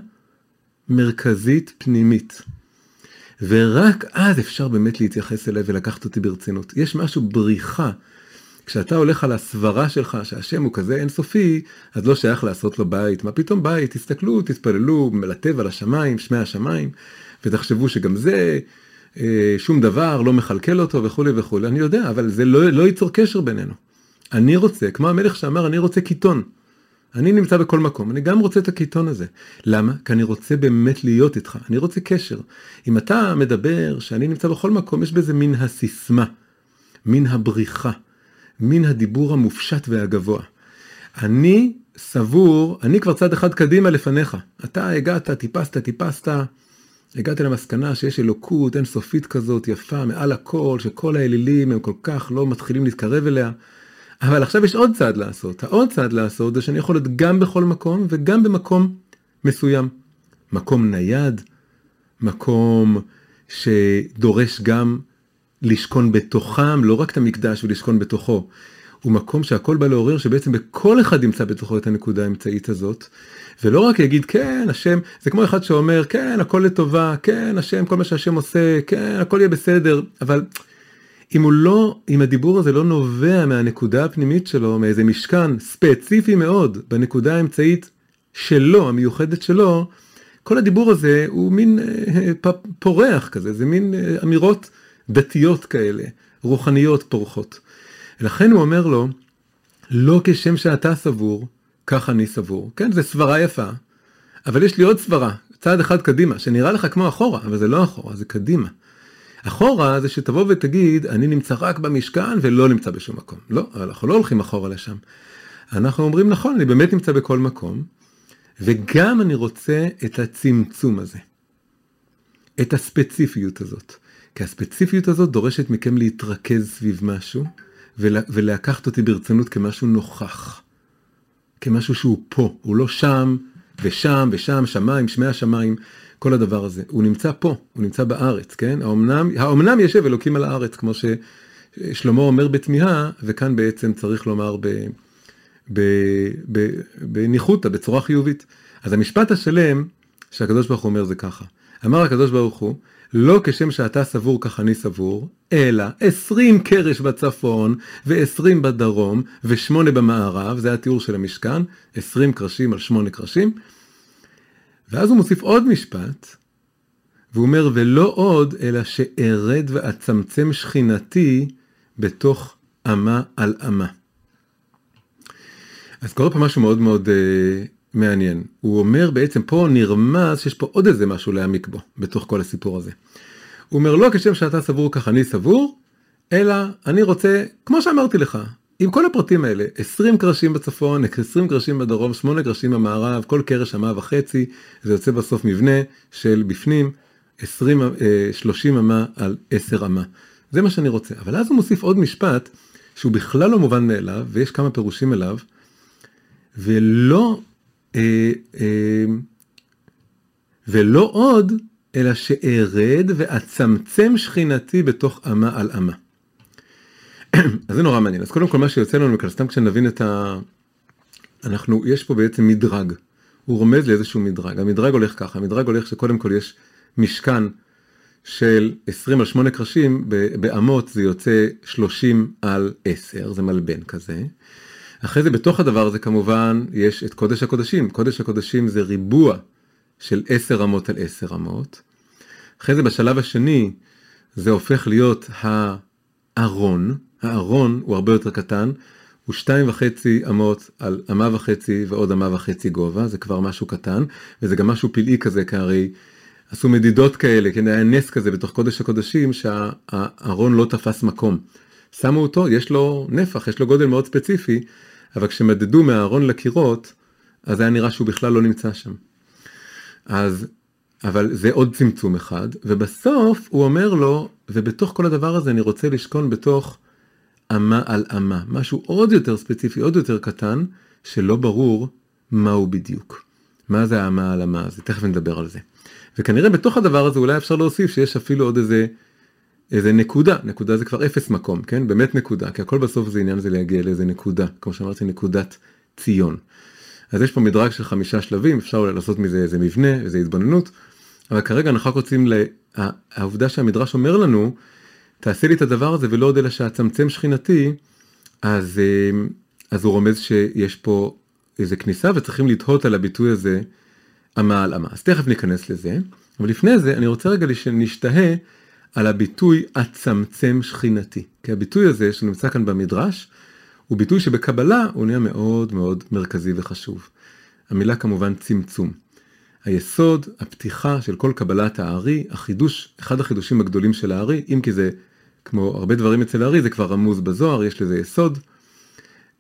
מרכזית פנימית. ורק אז אפשר באמת להתייחס אליי ולקחת אותי ברצינות. יש משהו בריחה כשאתה הולך על הסברה שלך שהשם הוא כזה אינסופי, אז לא שייך לעשות לו בית. מה פתאום בית? תסתכלו, תתפללו, מלטב על השמיים, שמי השמיים, ותחשבו שגם זה אה, שום דבר, לא מכלכל אותו וכולי וכולי. אני יודע, אבל זה לא, לא ייצור קשר בינינו. אני רוצה, כמו המלך שאמר, אני רוצה קיטון. אני נמצא בכל מקום, אני גם רוצה את הקיטון הזה. למה? כי אני רוצה באמת להיות איתך, אני רוצה קשר. אם אתה מדבר שאני נמצא בכל מקום, יש בזה מין הסיסמה, מין הבריחה, מין הדיבור המופשט והגבוה. אני סבור, אני כבר צעד אחד קדימה לפניך. אתה הגעת, טיפסת, טיפסת, הגעת למסקנה שיש אלוקות אינסופית כזאת, יפה, מעל הכל, שכל האלילים הם כל כך לא מתחילים להתקרב אליה. אבל עכשיו יש עוד צעד לעשות. העוד צעד לעשות זה שאני יכול להיות גם בכל מקום וגם במקום מסוים. מקום נייד, מקום שדורש גם לשכון בתוכם, לא רק את המקדש ולשכון בתוכו. הוא מקום שהכל בא לעורר שבעצם בכל אחד ימצא בתוכו את הנקודה האמצעית הזאת. ולא רק יגיד כן השם זה כמו אחד שאומר כן הכל לטובה כן השם כל מה שהשם עושה כן הכל יהיה בסדר אבל אם הוא לא, אם הדיבור הזה לא נובע מהנקודה הפנימית שלו, מאיזה משכן ספציפי מאוד בנקודה האמצעית שלו, המיוחדת שלו, כל הדיבור הזה הוא מין אה, פורח כזה, זה מין אה, אמירות דתיות כאלה, רוחניות פורחות. לכן הוא אומר לו, לא כשם שאתה סבור, כך אני סבור. כן, זה סברה יפה, אבל יש לי עוד סברה, צעד אחד קדימה, שנראה לך כמו אחורה, אבל זה לא אחורה, זה קדימה. אחורה זה שתבוא ותגיד, אני נמצא רק במשכן ולא נמצא בשום מקום. לא, אנחנו לא הולכים אחורה לשם. אנחנו אומרים, נכון, אני באמת נמצא בכל מקום, וגם אני רוצה את הצמצום הזה, את הספציפיות הזאת. כי הספציפיות הזאת דורשת מכם להתרכז סביב משהו, ולה, ולקחת אותי ברצינות כמשהו נוכח. כמשהו שהוא פה, הוא לא שם ושם ושם, שמיים, שמי השמיים. כל הדבר הזה. הוא נמצא פה, הוא נמצא בארץ, כן? האומנם, האומנם ישב אלוקים על הארץ, כמו ששלמה אומר בתמיהה, וכאן בעצם צריך לומר ב, ב, ב, בניחותא, בצורה חיובית. אז המשפט השלם שהקדוש ברוך הוא אומר זה ככה. אמר הקדוש ברוך הוא, לא כשם שאתה סבור כך אני סבור, אלא עשרים קרש בצפון ועשרים בדרום ושמונה במערב, זה התיאור של המשכן, עשרים קרשים על שמונה קרשים. ואז הוא מוסיף עוד משפט, והוא אומר, ולא עוד, אלא שארד ואצמצם שכינתי בתוך אמה על אמה. אז קורה פה משהו מאוד מאוד uh, מעניין. הוא אומר בעצם פה נרמז שיש פה עוד איזה משהו להעמיק בו, בתוך כל הסיפור הזה. הוא אומר, לא כשם שאתה סבור כך אני סבור, אלא אני רוצה, כמו שאמרתי לך, עם כל הפרטים האלה, 20 קרשים בצפון, 20 קרשים בדרום, 8 קרשים במערב, כל קרש אמה וחצי, זה יוצא בסוף מבנה של בפנים 20, 30 אה, אמה על 10 אמה. זה מה שאני רוצה. אבל אז הוא מוסיף עוד משפט שהוא בכלל לא מובן מאליו, ויש כמה פירושים אליו, ולא, אה, אה, ולא עוד, אלא שארד ואצמצם שכינתי בתוך אמה על אמה. אז זה נורא מעניין אז קודם כל מה שיוצא לנו מכאן סתם כשנבין את ה... אנחנו יש פה בעצם מדרג. הוא רומז לאיזשהו מדרג המדרג הולך ככה המדרג הולך שקודם כל יש משכן של 20 על 8 קרשים באמות זה יוצא 30 על 10 זה מלבן כזה. אחרי זה בתוך הדבר הזה כמובן יש את קודש הקודשים קודש הקודשים זה ריבוע של 10 אמות על 10 אמות. אחרי זה בשלב השני זה הופך להיות הארון הארון הוא הרבה יותר קטן, הוא שתיים וחצי אמות על אמה וחצי ועוד אמה וחצי גובה, זה כבר משהו קטן, וזה גם משהו פלאי כזה, כי הרי עשו מדידות כאלה, כן, היה נס כזה בתוך קודש הקודשים שהארון לא תפס מקום. שמו אותו, יש לו נפח, יש לו גודל מאוד ספציפי, אבל כשמדדו מהארון לקירות, אז היה נראה שהוא בכלל לא נמצא שם. אז, אבל זה עוד צמצום אחד, ובסוף הוא אומר לו, ובתוך כל הדבר הזה אני רוצה לשכון בתוך אמה על אמה, משהו עוד יותר ספציפי, עוד יותר קטן, שלא ברור מהו בדיוק. מה זה האמה על אמה הזה, תכף נדבר על זה. וכנראה בתוך הדבר הזה אולי אפשר להוסיף שיש אפילו עוד איזה, איזה נקודה, נקודה זה כבר אפס מקום, כן? באמת נקודה, כי הכל בסוף זה עניין זה להגיע לאיזה נקודה, כמו שאמרתי, נקודת ציון. אז יש פה מדרג של חמישה שלבים, אפשר אולי לעשות מזה איזה מבנה, איזה התבוננות, אבל כרגע אנחנו רק רוצים, לה... העובדה שהמדרש אומר לנו, תעשה לי את הדבר הזה ולא עוד אלא שאצמצם שכינתי, אז, אה, אז הוא רומז שיש פה איזה כניסה וצריכים לתהות על הביטוי הזה אמה על אמה. אז תכף ניכנס לזה, אבל לפני זה אני רוצה רגע שנשתהה על הביטוי אצמצם שכינתי. כי הביטוי הזה שנמצא כאן במדרש, הוא ביטוי שבקבלה הוא נהיה מאוד מאוד מרכזי וחשוב. המילה כמובן צמצום. היסוד, הפתיחה של כל קבלת הארי, החידוש, אחד החידושים הגדולים של הארי, אם כי זה, כמו הרבה דברים אצל הארי, זה כבר רמוז בזוהר, יש לזה יסוד,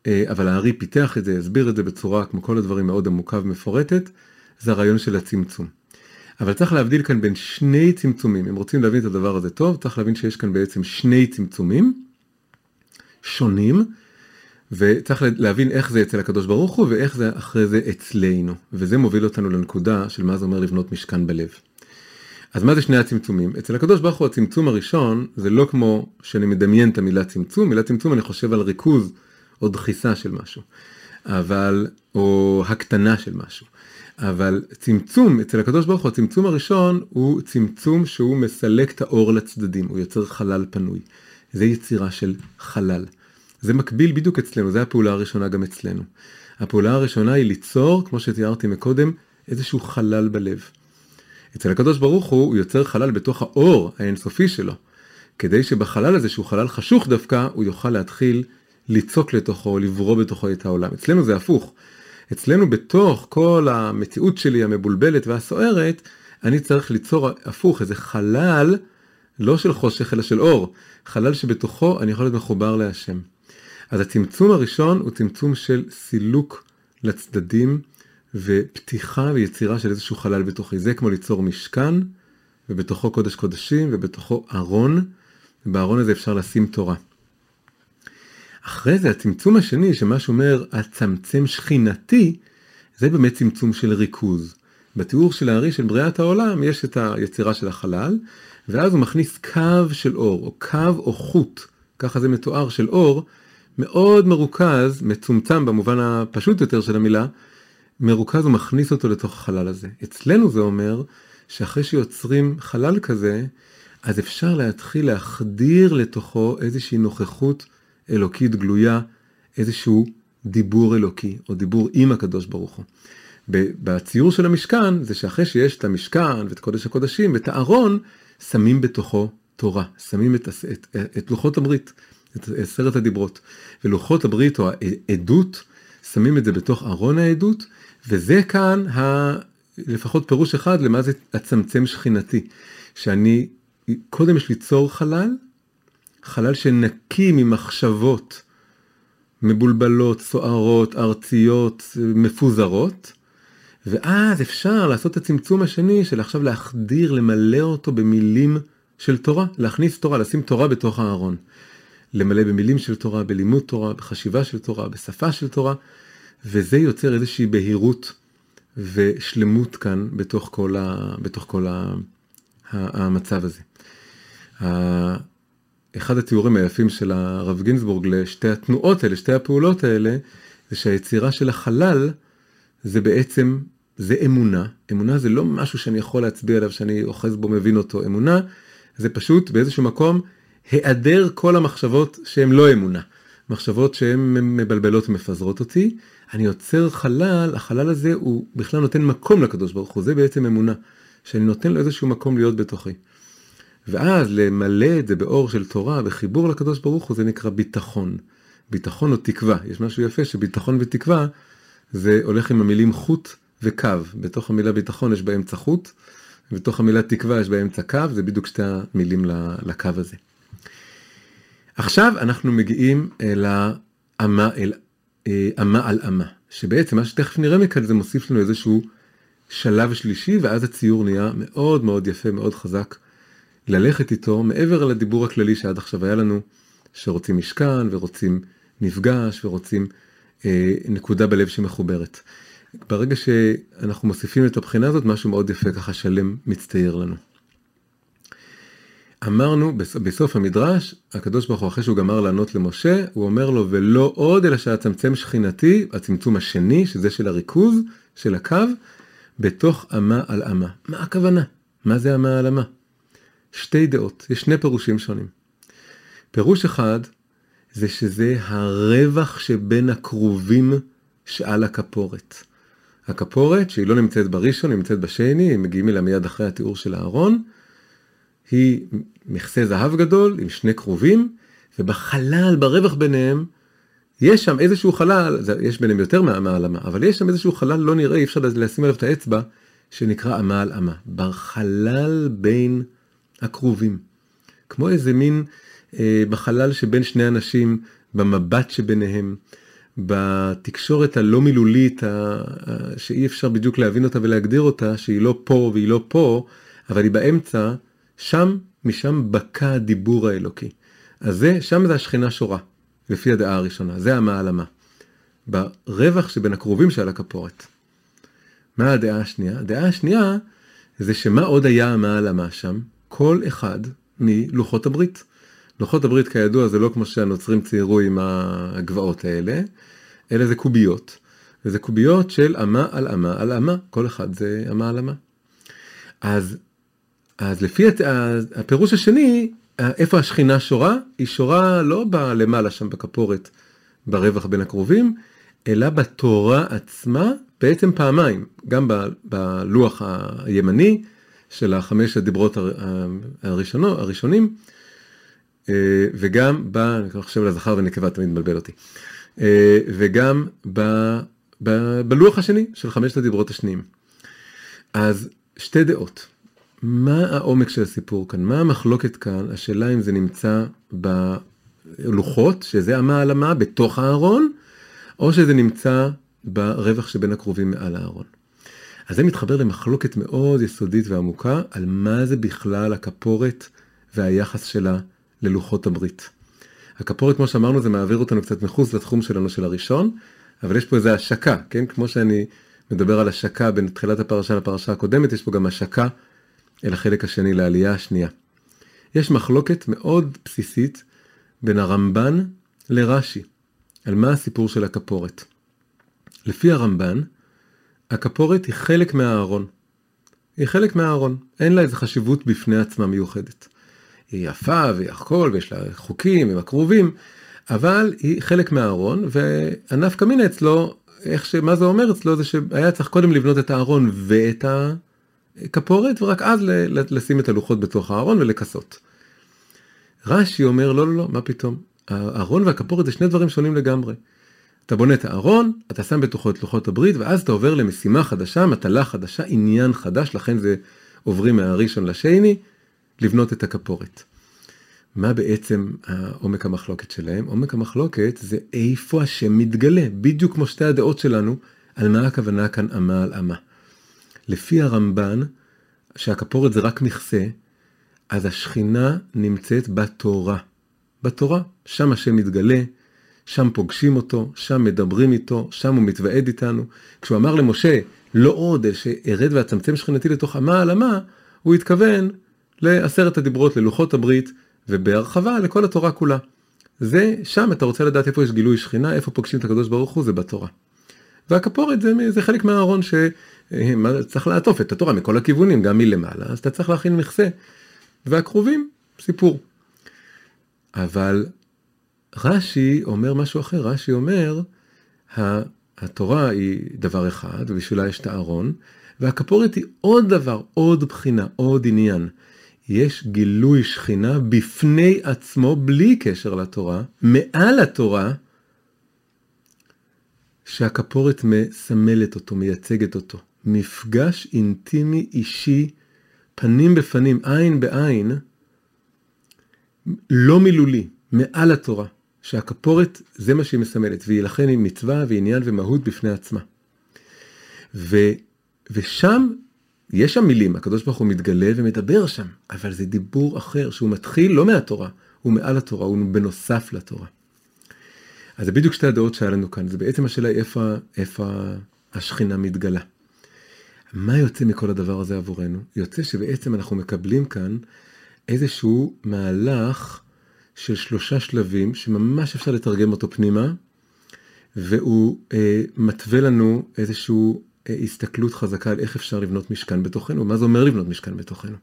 אה, אבל הארי פיתח את זה, הסביר את זה בצורה, כמו כל הדברים, מאוד עמוקה ומפורטת, זה הרעיון של הצמצום. אבל צריך להבדיל כאן בין שני צמצומים, אם רוצים להבין את הדבר הזה טוב, צריך להבין שיש כאן בעצם שני צמצומים שונים, וצריך להבין איך זה אצל הקדוש ברוך הוא ואיך זה אחרי זה אצלנו, וזה מוביל אותנו לנקודה של מה זה אומר לבנות משכן בלב. אז מה זה שני הצמצומים? אצל הקדוש ברוך הוא הצמצום הראשון זה לא כמו שאני מדמיין את המילה צמצום, מילה צמצום אני חושב על ריכוז או דחיסה של משהו, אבל, או הקטנה של משהו. אבל צמצום אצל הקדוש ברוך הוא, הצמצום הראשון הוא צמצום שהוא מסלק את האור לצדדים, הוא יוצר חלל פנוי. זה יצירה של חלל. זה מקביל בדיוק אצלנו, זה הפעולה הראשונה גם אצלנו. הפעולה הראשונה היא ליצור, כמו שתיארתי מקודם, איזשהו חלל בלב. אצל הקדוש ברוך הוא, הוא יוצר חלל בתוך האור האינסופי שלו, כדי שבחלל הזה, שהוא חלל חשוך דווקא, הוא יוכל להתחיל ליצוק לתוכו, לברוא בתוכו את העולם. אצלנו זה הפוך. אצלנו בתוך כל המציאות שלי המבולבלת והסוערת, אני צריך ליצור הפוך, איזה חלל, לא של חושך אלא של אור, חלל שבתוכו אני יכול להיות מחובר להשם. אז הצמצום הראשון הוא צמצום של סילוק לצדדים ופתיחה ויצירה של איזשהו חלל בתוכי. זה כמו ליצור משכן, ובתוכו קודש קודשים, ובתוכו ארון, ובארון הזה אפשר לשים תורה. אחרי זה הצמצום השני, שמה שאומר הצמצם שכינתי, זה באמת צמצום של ריכוז. בתיאור של הארי של בריאת העולם יש את היצירה של החלל, ואז הוא מכניס קו של אור, או קו או חוט, ככה זה מתואר של אור, מאוד מרוכז, מצומצם במובן הפשוט יותר של המילה, מרוכז ומכניס אותו לתוך החלל הזה. אצלנו זה אומר שאחרי שיוצרים חלל כזה, אז אפשר להתחיל להחדיר לתוכו איזושהי נוכחות אלוקית גלויה, איזשהו דיבור אלוקי, או דיבור עם הקדוש ברוך הוא. בציור של המשכן, זה שאחרי שיש את המשכן ואת קודש הקודשים ואת הארון, שמים בתוכו תורה, שמים את, את, את לוחות הברית. את עשרת הדיברות. ולוחות הברית או העדות, שמים את זה בתוך ארון העדות, וזה כאן ה... לפחות פירוש אחד למה זה הצמצם שכינתי. שאני, קודם יש ליצור חלל, חלל שנקי ממחשבות מבולבלות, סוערות, ארציות, מפוזרות, ואז אפשר לעשות את הצמצום השני של עכשיו להחדיר, למלא אותו במילים של תורה, להכניס תורה, לשים תורה בתוך הארון. למלא במילים של תורה, בלימוד תורה, בחשיבה של תורה, בשפה של תורה, וזה יוצר איזושהי בהירות ושלמות כאן בתוך כל, ה, בתוך כל ה, ה, המצב הזה. אחד התיאורים היפים של הרב גינזבורג לשתי התנועות האלה, שתי הפעולות האלה, זה שהיצירה של החלל זה בעצם, זה אמונה. אמונה זה לא משהו שאני יכול להצביע עליו, שאני אוחז בו, מבין אותו. אמונה זה פשוט באיזשהו מקום היעדר כל המחשבות שהן לא אמונה. מחשבות שהן מבלבלות ומפזרות אותי, אני יוצר חלל, החלל הזה הוא בכלל נותן מקום לקדוש ברוך הוא, זה בעצם אמונה, שאני נותן לו איזשהו מקום להיות בתוכי. ואז למלא את זה באור של תורה, בחיבור לקדוש ברוך הוא, זה נקרא ביטחון. ביטחון או תקווה, יש משהו יפה שביטחון ותקווה זה הולך עם המילים חוט וקו, בתוך המילה ביטחון יש באמצע חוט, ובתוך המילה תקווה יש באמצע קו, זה בדיוק שתי המילים לקו הזה. עכשיו אנחנו מגיעים אל האמה, אל אה, אמה על אמה, שבעצם מה שתכף נראה מכאן זה מוסיף לנו איזשהו שלב שלישי, ואז הציור נהיה מאוד מאוד יפה, מאוד חזק, ללכת איתו מעבר לדיבור הכללי שעד עכשיו היה לנו, שרוצים משכן ורוצים מפגש ורוצים אה, נקודה בלב שמחוברת. ברגע שאנחנו מוסיפים את הבחינה הזאת, משהו מאוד יפה ככה שלם מצטייר לנו. אמרנו בסוף המדרש, הקדוש ברוך הוא אחרי שהוא גמר לענות למשה, הוא אומר לו ולא עוד אלא שאצמצם שכינתי, הצמצום השני, שזה של הריכוז, של הקו, בתוך אמה על אמה. מה הכוונה? מה זה אמה על אמה? שתי דעות, יש שני פירושים שונים. פירוש אחד, זה שזה הרווח שבין הכרובים שעל הכפורת. הכפורת, שהיא לא נמצאת בראשון, היא נמצאת בשני, הם מגיעים אליה מיד אחרי התיאור של הארון, היא מכסה זהב גדול עם שני כרובים, ובחלל, ברווח ביניהם, יש שם איזשהו חלל, יש ביניהם יותר מהעלמה, אבל יש שם איזשהו חלל לא נראה, אי אפשר לשים עליו את האצבע, שנקרא אמה על אמה. בחלל בין הכרובים. כמו איזה מין אה, בחלל שבין שני אנשים, במבט שביניהם, בתקשורת הלא מילולית, ה, ה, שאי אפשר בדיוק להבין אותה ולהגדיר אותה, שהיא לא פה והיא לא פה, אבל היא באמצע, שם, משם בקע הדיבור האלוקי. אז זה, שם זה השכינה שורה, לפי הדעה הראשונה, זה המעלמה. ברווח שבין הקרובים שעל הכפורת. מה הדעה השנייה? הדעה השנייה זה שמה עוד היה המעלמה שם? כל אחד מלוחות הברית. לוחות הברית כידוע זה לא כמו שהנוצרים ציירו עם הגבעות האלה, אלא זה קוביות. וזה קוביות של אמה על אמה על אמה, כל אחד זה אמה על אמה. אז, אז לפי הפירוש השני, איפה השכינה שורה? היא שורה לא למעלה שם בכפורת, ברווח בין הקרובים, אלא בתורה עצמה, בעצם פעמיים, גם בלוח הימני של החמש הדיברות הראשונו, הראשונים, אה, וגם ב... אני חושב על הזכר ונקבה, תמיד מבלבל אותי. אה, וגם ב, ב, בלוח השני של חמשת הדיברות השניים. אז שתי דעות. מה העומק של הסיפור כאן? מה המחלוקת כאן? השאלה אם זה נמצא בלוחות, שזה המעלמה בתוך הארון, או שזה נמצא ברווח שבין הקרובים מעל הארון. אז זה מתחבר למחלוקת מאוד יסודית ועמוקה על מה זה בכלל הכפורת והיחס שלה ללוחות הברית. הכפורת, כמו שאמרנו, זה מעביר אותנו קצת מחוץ לתחום שלנו של הראשון, אבל יש פה איזה השקה, כן? כמו שאני מדבר על השקה בין תחילת הפרשה לפרשה הקודמת, יש פה גם השקה אל החלק השני, לעלייה השנייה. יש מחלוקת מאוד בסיסית בין הרמב"ן לרש"י, על מה הסיפור של הכפורת. לפי הרמב"ן, הכפורת היא חלק מהארון. היא חלק מהארון, אין לה איזה חשיבות בפני עצמה מיוחדת. היא יפה והיא הכל ויש לה חוקים עם הכרובים, אבל היא חלק מהארון והנפקא מינה אצלו, איך ש... מה זה אומר אצלו זה שהיה צריך קודם לבנות את הארון ואת הכפורת ורק אז לשים את הלוחות בתוך הארון ולכסות. רש"י אומר לא לא לא מה פתאום הארון והכפורת זה שני דברים שונים לגמרי. אתה בונה את הארון, אתה שם בתוכו את לוחות הברית, ואז אתה עובר למשימה חדשה, מטלה חדשה, עניין חדש, לכן זה עוברים מהראשון לשני, לבנות את הכפורת. מה בעצם עומק המחלוקת שלהם? עומק המחלוקת זה איפה השם מתגלה, בדיוק כמו שתי הדעות שלנו, על מה הכוונה כאן אמה על אמה. לפי הרמב"ן, שהכפורת זה רק מכסה, אז השכינה נמצאת בתורה. בתורה, שם השם מתגלה, שם פוגשים אותו, שם מדברים איתו, שם הוא מתוועד איתנו. כשהוא אמר למשה, לא עוד, שארד ואצמצם שכינתי לתוך אמה על אמה, הוא התכוון לעשרת הדיברות, ללוחות הברית, ובהרחבה לכל התורה כולה. זה, שם אתה רוצה לדעת איפה יש גילוי שכינה, איפה פוגשים את הקדוש ברוך הוא, זה בתורה. והכפורת זה, זה חלק מהארון שצריך לעטוף את התורה מכל הכיוונים, גם מלמעלה, אז אתה צריך להכין מכסה. והקרובים, סיפור. אבל רש"י אומר משהו אחר, רש"י אומר, התורה היא דבר אחד, ובשבילה יש את הארון, והכפורת היא עוד דבר, עוד בחינה, עוד עניין. יש גילוי שכינה בפני עצמו, בלי קשר לתורה, מעל התורה, שהכפורת מסמלת אותו, מייצגת אותו. מפגש אינטימי אישי, פנים בפנים, עין בעין, לא מילולי, מעל התורה. שהכפורת זה מה שהיא מסמלת, והיא לכן היא מצווה ועניין ומהות בפני עצמה. ו, ושם, יש שם מילים, הקדוש ברוך הוא מתגלה ומדבר שם, אבל זה דיבור אחר, שהוא מתחיל לא מהתורה, הוא מעל התורה, הוא בנוסף לתורה. אז זה בדיוק שתי הדעות שהיה לנו כאן, זה בעצם השאלה איפה, איפה השכינה מתגלה. מה יוצא מכל הדבר הזה עבורנו? יוצא שבעצם אנחנו מקבלים כאן איזשהו מהלך של שלושה שלבים שממש אפשר לתרגם אותו פנימה, והוא אה, מתווה לנו איזושהי אה, הסתכלות חזקה על איך אפשר לבנות משכן בתוכנו, מה זה אומר לבנות משכן בתוכנו.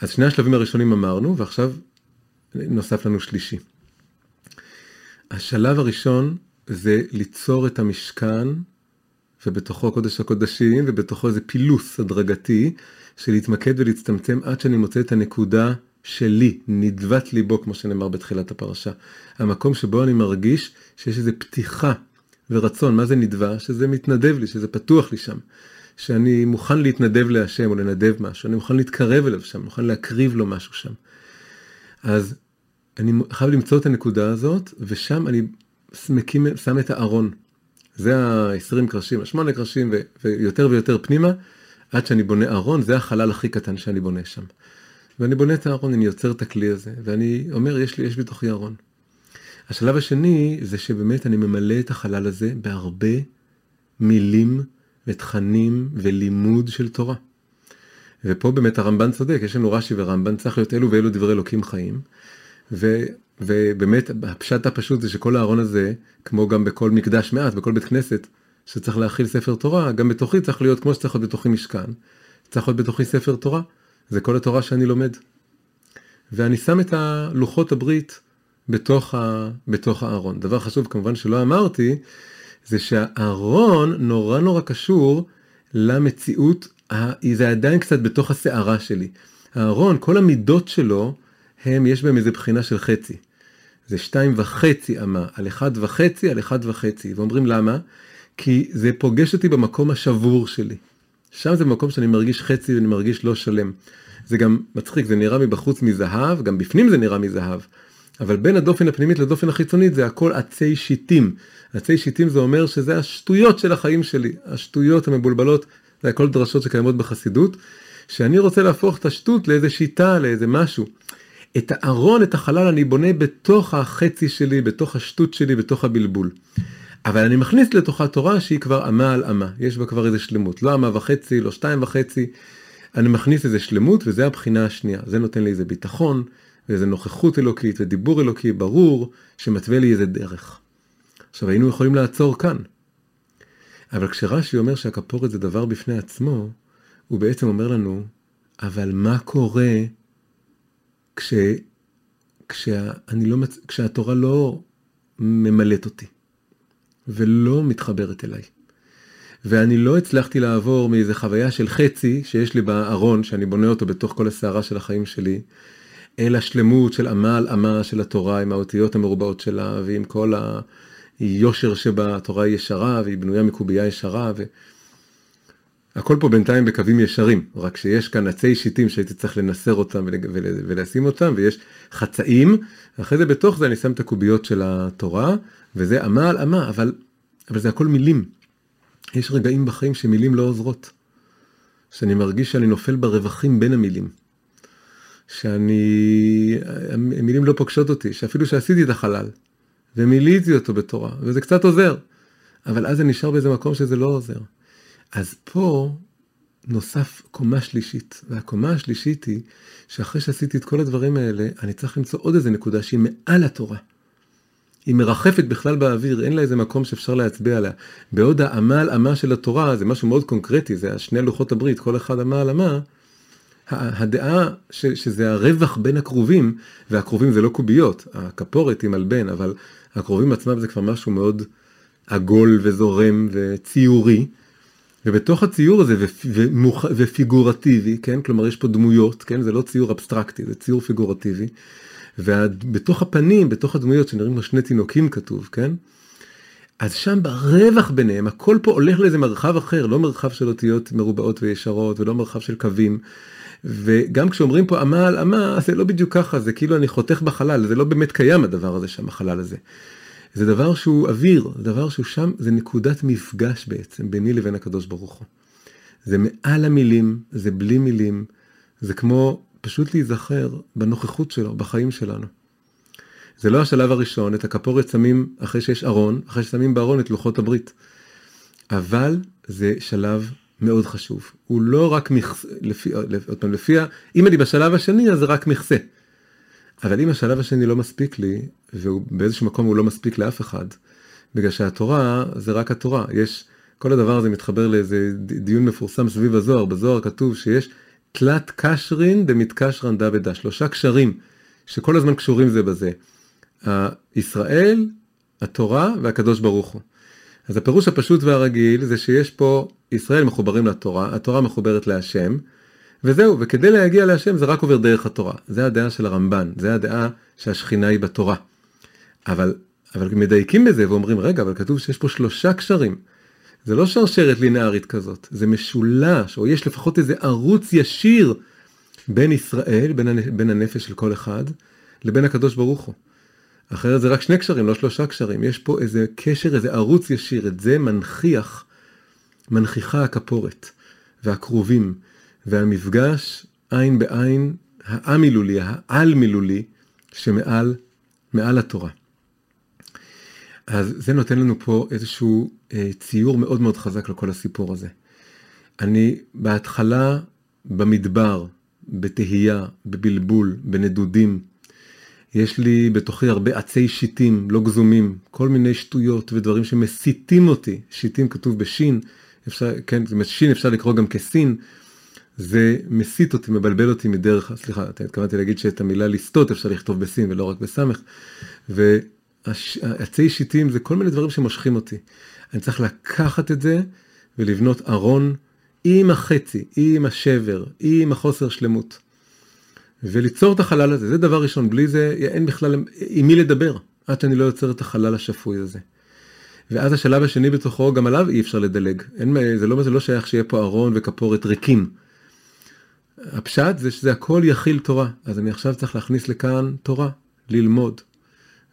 אז שני השלבים הראשונים אמרנו, ועכשיו נוסף לנו שלישי. השלב הראשון זה ליצור את המשכן, ובתוכו קודש הקודשים, ובתוכו איזה פילוס הדרגתי, של להתמקד ולהצטמצם עד שאני מוצא את הנקודה שלי, נדבת ליבו, כמו שנאמר בתחילת הפרשה. המקום שבו אני מרגיש שיש איזו פתיחה ורצון, מה זה נדבה? שזה מתנדב לי, שזה פתוח לי שם. שאני מוכן להתנדב להשם או לנדב משהו, אני מוכן להתקרב אליו שם, מוכן להקריב לו משהו שם. אז אני חייב למצוא את הנקודה הזאת, ושם אני שם את הארון. זה ה-20 קרשים, ה-8 קרשים ו- ויותר ויותר פנימה, עד שאני בונה ארון, זה החלל הכי קטן שאני בונה שם. ואני בונה את הארון, אני יוצר את הכלי הזה, ואני אומר, יש לי, יש בתוכי ארון. השלב השני זה שבאמת אני ממלא את החלל הזה בהרבה מילים ותכנים ולימוד של תורה. ופה באמת הרמב"ן צודק, יש לנו רש"י ורמב"ן, צריך להיות אלו ואלו דברי אלוקים חיים. ו, ובאמת הפשט הפשוט זה שכל הארון הזה, כמו גם בכל מקדש מעט, בכל בית כנסת, שצריך להכיל ספר תורה, גם בתוכי צריך להיות כמו שצריך להיות בתוכי משכן, צריך להיות בתוכי ספר תורה. זה כל התורה שאני לומד. ואני שם את הלוחות הברית בתוך, ה, בתוך הארון. דבר חשוב כמובן שלא אמרתי, זה שהארון נורא נורא קשור למציאות, זה עדיין קצת בתוך הסערה שלי. הארון, כל המידות שלו, הם, יש בהם איזה בחינה של חצי. זה שתיים וחצי אמה, על אחד וחצי, על אחד וחצי. ואומרים למה? כי זה פוגש אותי במקום השבור שלי. שם זה מקום שאני מרגיש חצי ואני מרגיש לא שלם. זה גם מצחיק, זה נראה מבחוץ מזהב, גם בפנים זה נראה מזהב. אבל בין הדופן הפנימית לדופן החיצונית זה הכל עצי שיטים. עצי שיטים זה אומר שזה השטויות של החיים שלי, השטויות המבולבלות, זה הכל דרשות שקיימות בחסידות, שאני רוצה להפוך את השטות לאיזה שיטה, לאיזה משהו. את הארון, את החלל, אני בונה בתוך החצי שלי, בתוך השטות שלי, בתוך הבלבול. אבל אני מכניס לתוכה תורה שהיא כבר אמה על אמה, יש בה כבר איזה שלמות, לא אמה וחצי, לא שתיים וחצי, אני מכניס איזה שלמות וזה הבחינה השנייה, זה נותן לי איזה ביטחון, ואיזה נוכחות אלוקית ודיבור אלוקי ברור, שמתווה לי איזה דרך. עכשיו היינו יכולים לעצור כאן, אבל כשרש"י אומר שהכפורת זה דבר בפני עצמו, הוא בעצם אומר לנו, אבל מה קורה כש, כשה, לא, כשהתורה לא ממלאת אותי? ולא מתחברת אליי. ואני לא הצלחתי לעבור מאיזה חוויה של חצי שיש לי בארון, שאני בונה אותו בתוך כל הסערה של החיים שלי, אל השלמות של אמה על אמה של התורה, עם האותיות המרובעות שלה, ועם כל היושר שבה, התורה היא ישרה, והיא בנויה מקובייה ישרה, ו... הכל פה בינתיים בקווים ישרים, רק שיש כאן עצי שיטים שהייתי צריך לנסר אותם ול... ול... ולשים אותם, ויש חצאים, ואחרי זה בתוך זה אני שם את הקוביות של התורה, וזה אמה על אמה, אבל, אבל זה הכל מילים. יש רגעים בחיים שמילים לא עוזרות. שאני מרגיש שאני נופל ברווחים בין המילים. שאני, המילים לא פוגשות אותי, שאפילו שעשיתי את החלל, ומילאתי אותו בתורה, וזה קצת עוזר, אבל אז זה נשאר באיזה מקום שזה לא עוזר. אז פה נוסף קומה שלישית, והקומה השלישית היא שאחרי שעשיתי את כל הדברים האלה, אני צריך למצוא עוד איזה נקודה שהיא מעל התורה. היא מרחפת בכלל באוויר, אין לה איזה מקום שאפשר להצביע עליה. בעוד האמה על אמה של התורה זה משהו מאוד קונקרטי, זה שני לוחות הברית, כל אחד אמה על אמה. הדעה ש, שזה הרווח בין הקרובים, והקרובים זה לא קוביות, הכפורת היא מלבן, אבל הקרובים עצמם זה כבר משהו מאוד עגול וזורם וציורי. ובתוך הציור הזה ומוח, ופיגורטיבי, כן, כלומר יש פה דמויות, כן, זה לא ציור אבסטרקטי, זה ציור פיגורטיבי. ובתוך הפנים, בתוך הדמויות שנראים כמו שני תינוקים כתוב, כן? אז שם ברווח ביניהם, הכל פה הולך לאיזה מרחב אחר, לא מרחב של אותיות מרובעות וישרות, ולא מרחב של קווים. וגם כשאומרים פה על אמה, זה לא בדיוק ככה, זה כאילו אני חותך בחלל, זה לא באמת קיים הדבר הזה שם, החלל הזה. זה דבר שהוא אוויר, דבר שהוא שם, זה נקודת מפגש בעצם ביני לבין הקדוש ברוך הוא. זה מעל המילים, זה בלי מילים, זה כמו פשוט להיזכר בנוכחות שלו, בחיים שלנו. זה לא השלב הראשון, את הכפורת שמים אחרי שיש ארון, אחרי ששמים בארון את לוחות הברית. אבל זה שלב מאוד חשוב. הוא לא רק מכסה, לפי, עוד פעם, לפי, אם אני בשלב השני אז זה רק מכסה. אבל אם השלב השני לא מספיק לי, ובאיזשהו מקום הוא לא מספיק לאף אחד, בגלל שהתורה זה רק התורה. יש, כל הדבר הזה מתחבר לאיזה דיון מפורסם סביב הזוהר, בזוהר כתוב שיש תלת קשרין דמתקשרן דבדה, שלושה קשרים שכל הזמן קשורים זה בזה. ישראל, התורה והקדוש ברוך הוא. אז הפירוש הפשוט והרגיל זה שיש פה ישראל מחוברים לתורה, התורה מחוברת להשם, וזהו, וכדי להגיע להשם זה רק עובר דרך התורה. זה הדעה של הרמב"ן, זה הדעה שהשכינה היא בתורה. אבל, אבל מדייקים בזה ואומרים, רגע, אבל כתוב שיש פה שלושה קשרים. זה לא שרשרת לינארית כזאת, זה משולש, או יש לפחות איזה ערוץ ישיר בין ישראל, בין, בין הנפש של כל אחד, לבין הקדוש ברוך הוא. אחרת זה רק שני קשרים, לא שלושה קשרים. יש פה איזה קשר, איזה ערוץ ישיר, את זה מנכיח, מנכיחה הכפורת והכרובים והמפגש עין בעין, המילולי, העל מילולי, שמעל מעל התורה. אז זה נותן לנו פה איזשהו אה, ציור מאוד מאוד חזק לכל הסיפור הזה. אני בהתחלה במדבר, בתהייה, בבלבול, בנדודים. יש לי בתוכי הרבה עצי שיטים, לא גזומים, כל מיני שטויות ודברים שמסיתים אותי. שיטים כתוב בשין, אפשר, כן, שין אפשר לקרוא גם כסין. זה מסית אותי, מבלבל אותי מדרך, סליחה, התכוונתי להגיד שאת המילה לסטות אפשר לכתוב בסין ולא רק בסמך. ועצי שיטים זה כל מיני דברים שמושכים אותי. אני צריך לקחת את זה ולבנות ארון עם החצי, עם השבר, עם החוסר שלמות. וליצור את החלל הזה, זה דבר ראשון, בלי זה אין בכלל עם מי לדבר, עד שאני לא יוצר את החלל השפוי הזה. ואז השלב השני בתוכו, גם עליו אי אפשר לדלג. אין, זה, לא, זה לא שייך שיהיה פה ארון וכפורת ריקים. הפשט זה שזה הכל יכיל תורה, אז אני עכשיו צריך להכניס לכאן תורה, ללמוד,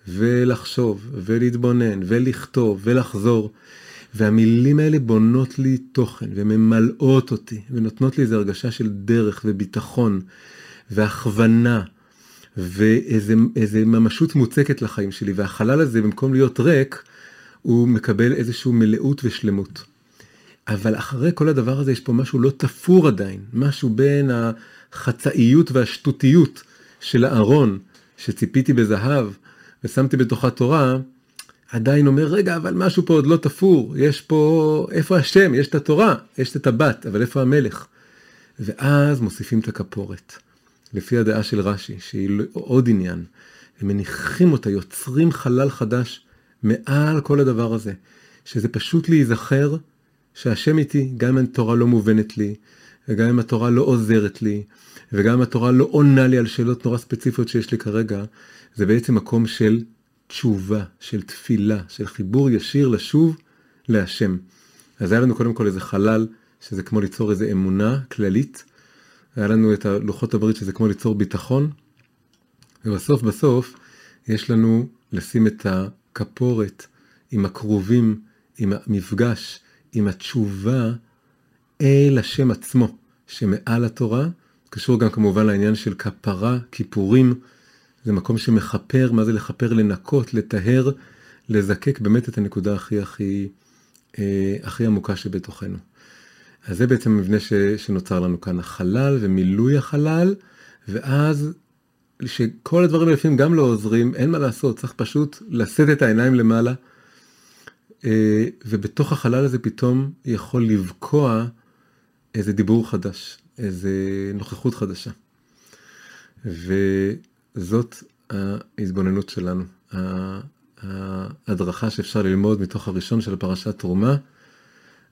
ולחשוב, ולהתבונן, ולכתוב, ולחזור. והמילים האלה בונות לי תוכן וממלאות אותי ונותנות לי איזו הרגשה של דרך וביטחון והכוונה ואיזה ממשות מוצקת לחיים שלי והחלל הזה במקום להיות ריק הוא מקבל איזושהי מלאות ושלמות. אבל אחרי כל הדבר הזה יש פה משהו לא תפור עדיין, משהו בין החצאיות והשטותיות של הארון שציפיתי בזהב ושמתי בתוכה תורה, עדיין אומר, רגע, אבל משהו פה עוד לא תפור, יש פה, איפה השם? יש את התורה, יש את הטבעת, אבל איפה המלך? ואז מוסיפים את הכפורת, לפי הדעה של רש"י, שהיא עוד עניין. הם מניחים אותה, יוצרים חלל חדש מעל כל הדבר הזה, שזה פשוט להיזכר שהשם איתי, גם אם התורה לא מובנת לי, וגם אם התורה לא עוזרת לי, וגם אם התורה לא עונה לי על שאלות נורא ספציפיות שיש לי כרגע, זה בעצם מקום של תשובה, של תפילה, של חיבור ישיר לשוב להשם. אז היה לנו קודם כל איזה חלל, שזה כמו ליצור איזה אמונה כללית. היה לנו את הלוחות הברית, שזה כמו ליצור ביטחון. ובסוף בסוף, יש לנו לשים את הכפורת עם הכרובים, עם המפגש, עם התשובה אל השם עצמו, שמעל התורה. קשור גם כמובן לעניין של כפרה, כיפורים. זה מקום שמכפר, מה זה לכפר? לנקות, לטהר, לזקק באמת את הנקודה הכי הכי אה, הכי עמוקה שבתוכנו. אז זה בעצם המבנה ש, שנוצר לנו כאן, החלל ומילוי החלל, ואז שכל הדברים לפעמים גם לא עוזרים, אין מה לעשות, צריך פשוט לשאת את העיניים למעלה, ובתוך החלל הזה פתאום יכול לבקוע איזה דיבור חדש, איזה נוכחות חדשה. ו... זאת ההתבוננות שלנו, ההדרכה שאפשר ללמוד מתוך הראשון של פרשת תרומה,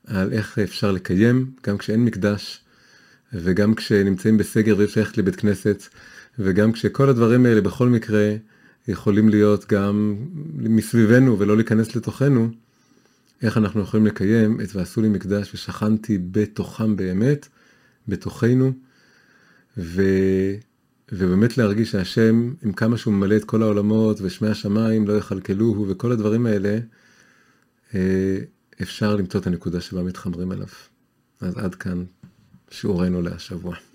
על איך אפשר לקיים, גם כשאין מקדש, וגם כשנמצאים בסגר ואי אפשר ללכת לבית כנסת, וגם כשכל הדברים האלה בכל מקרה יכולים להיות גם מסביבנו ולא להיכנס לתוכנו, איך אנחנו יכולים לקיים את ועשו לי מקדש ושכנתי בתוכם באמת, בתוכנו, ו... ובאמת להרגיש שהשם, עם כמה שהוא ממלא את כל העולמות ושמי השמיים לא יכלכלוהו וכל הדברים האלה, אה, אפשר למצוא את הנקודה שבה מתחברים אליו. אז עד כאן שיעורנו להשבוע.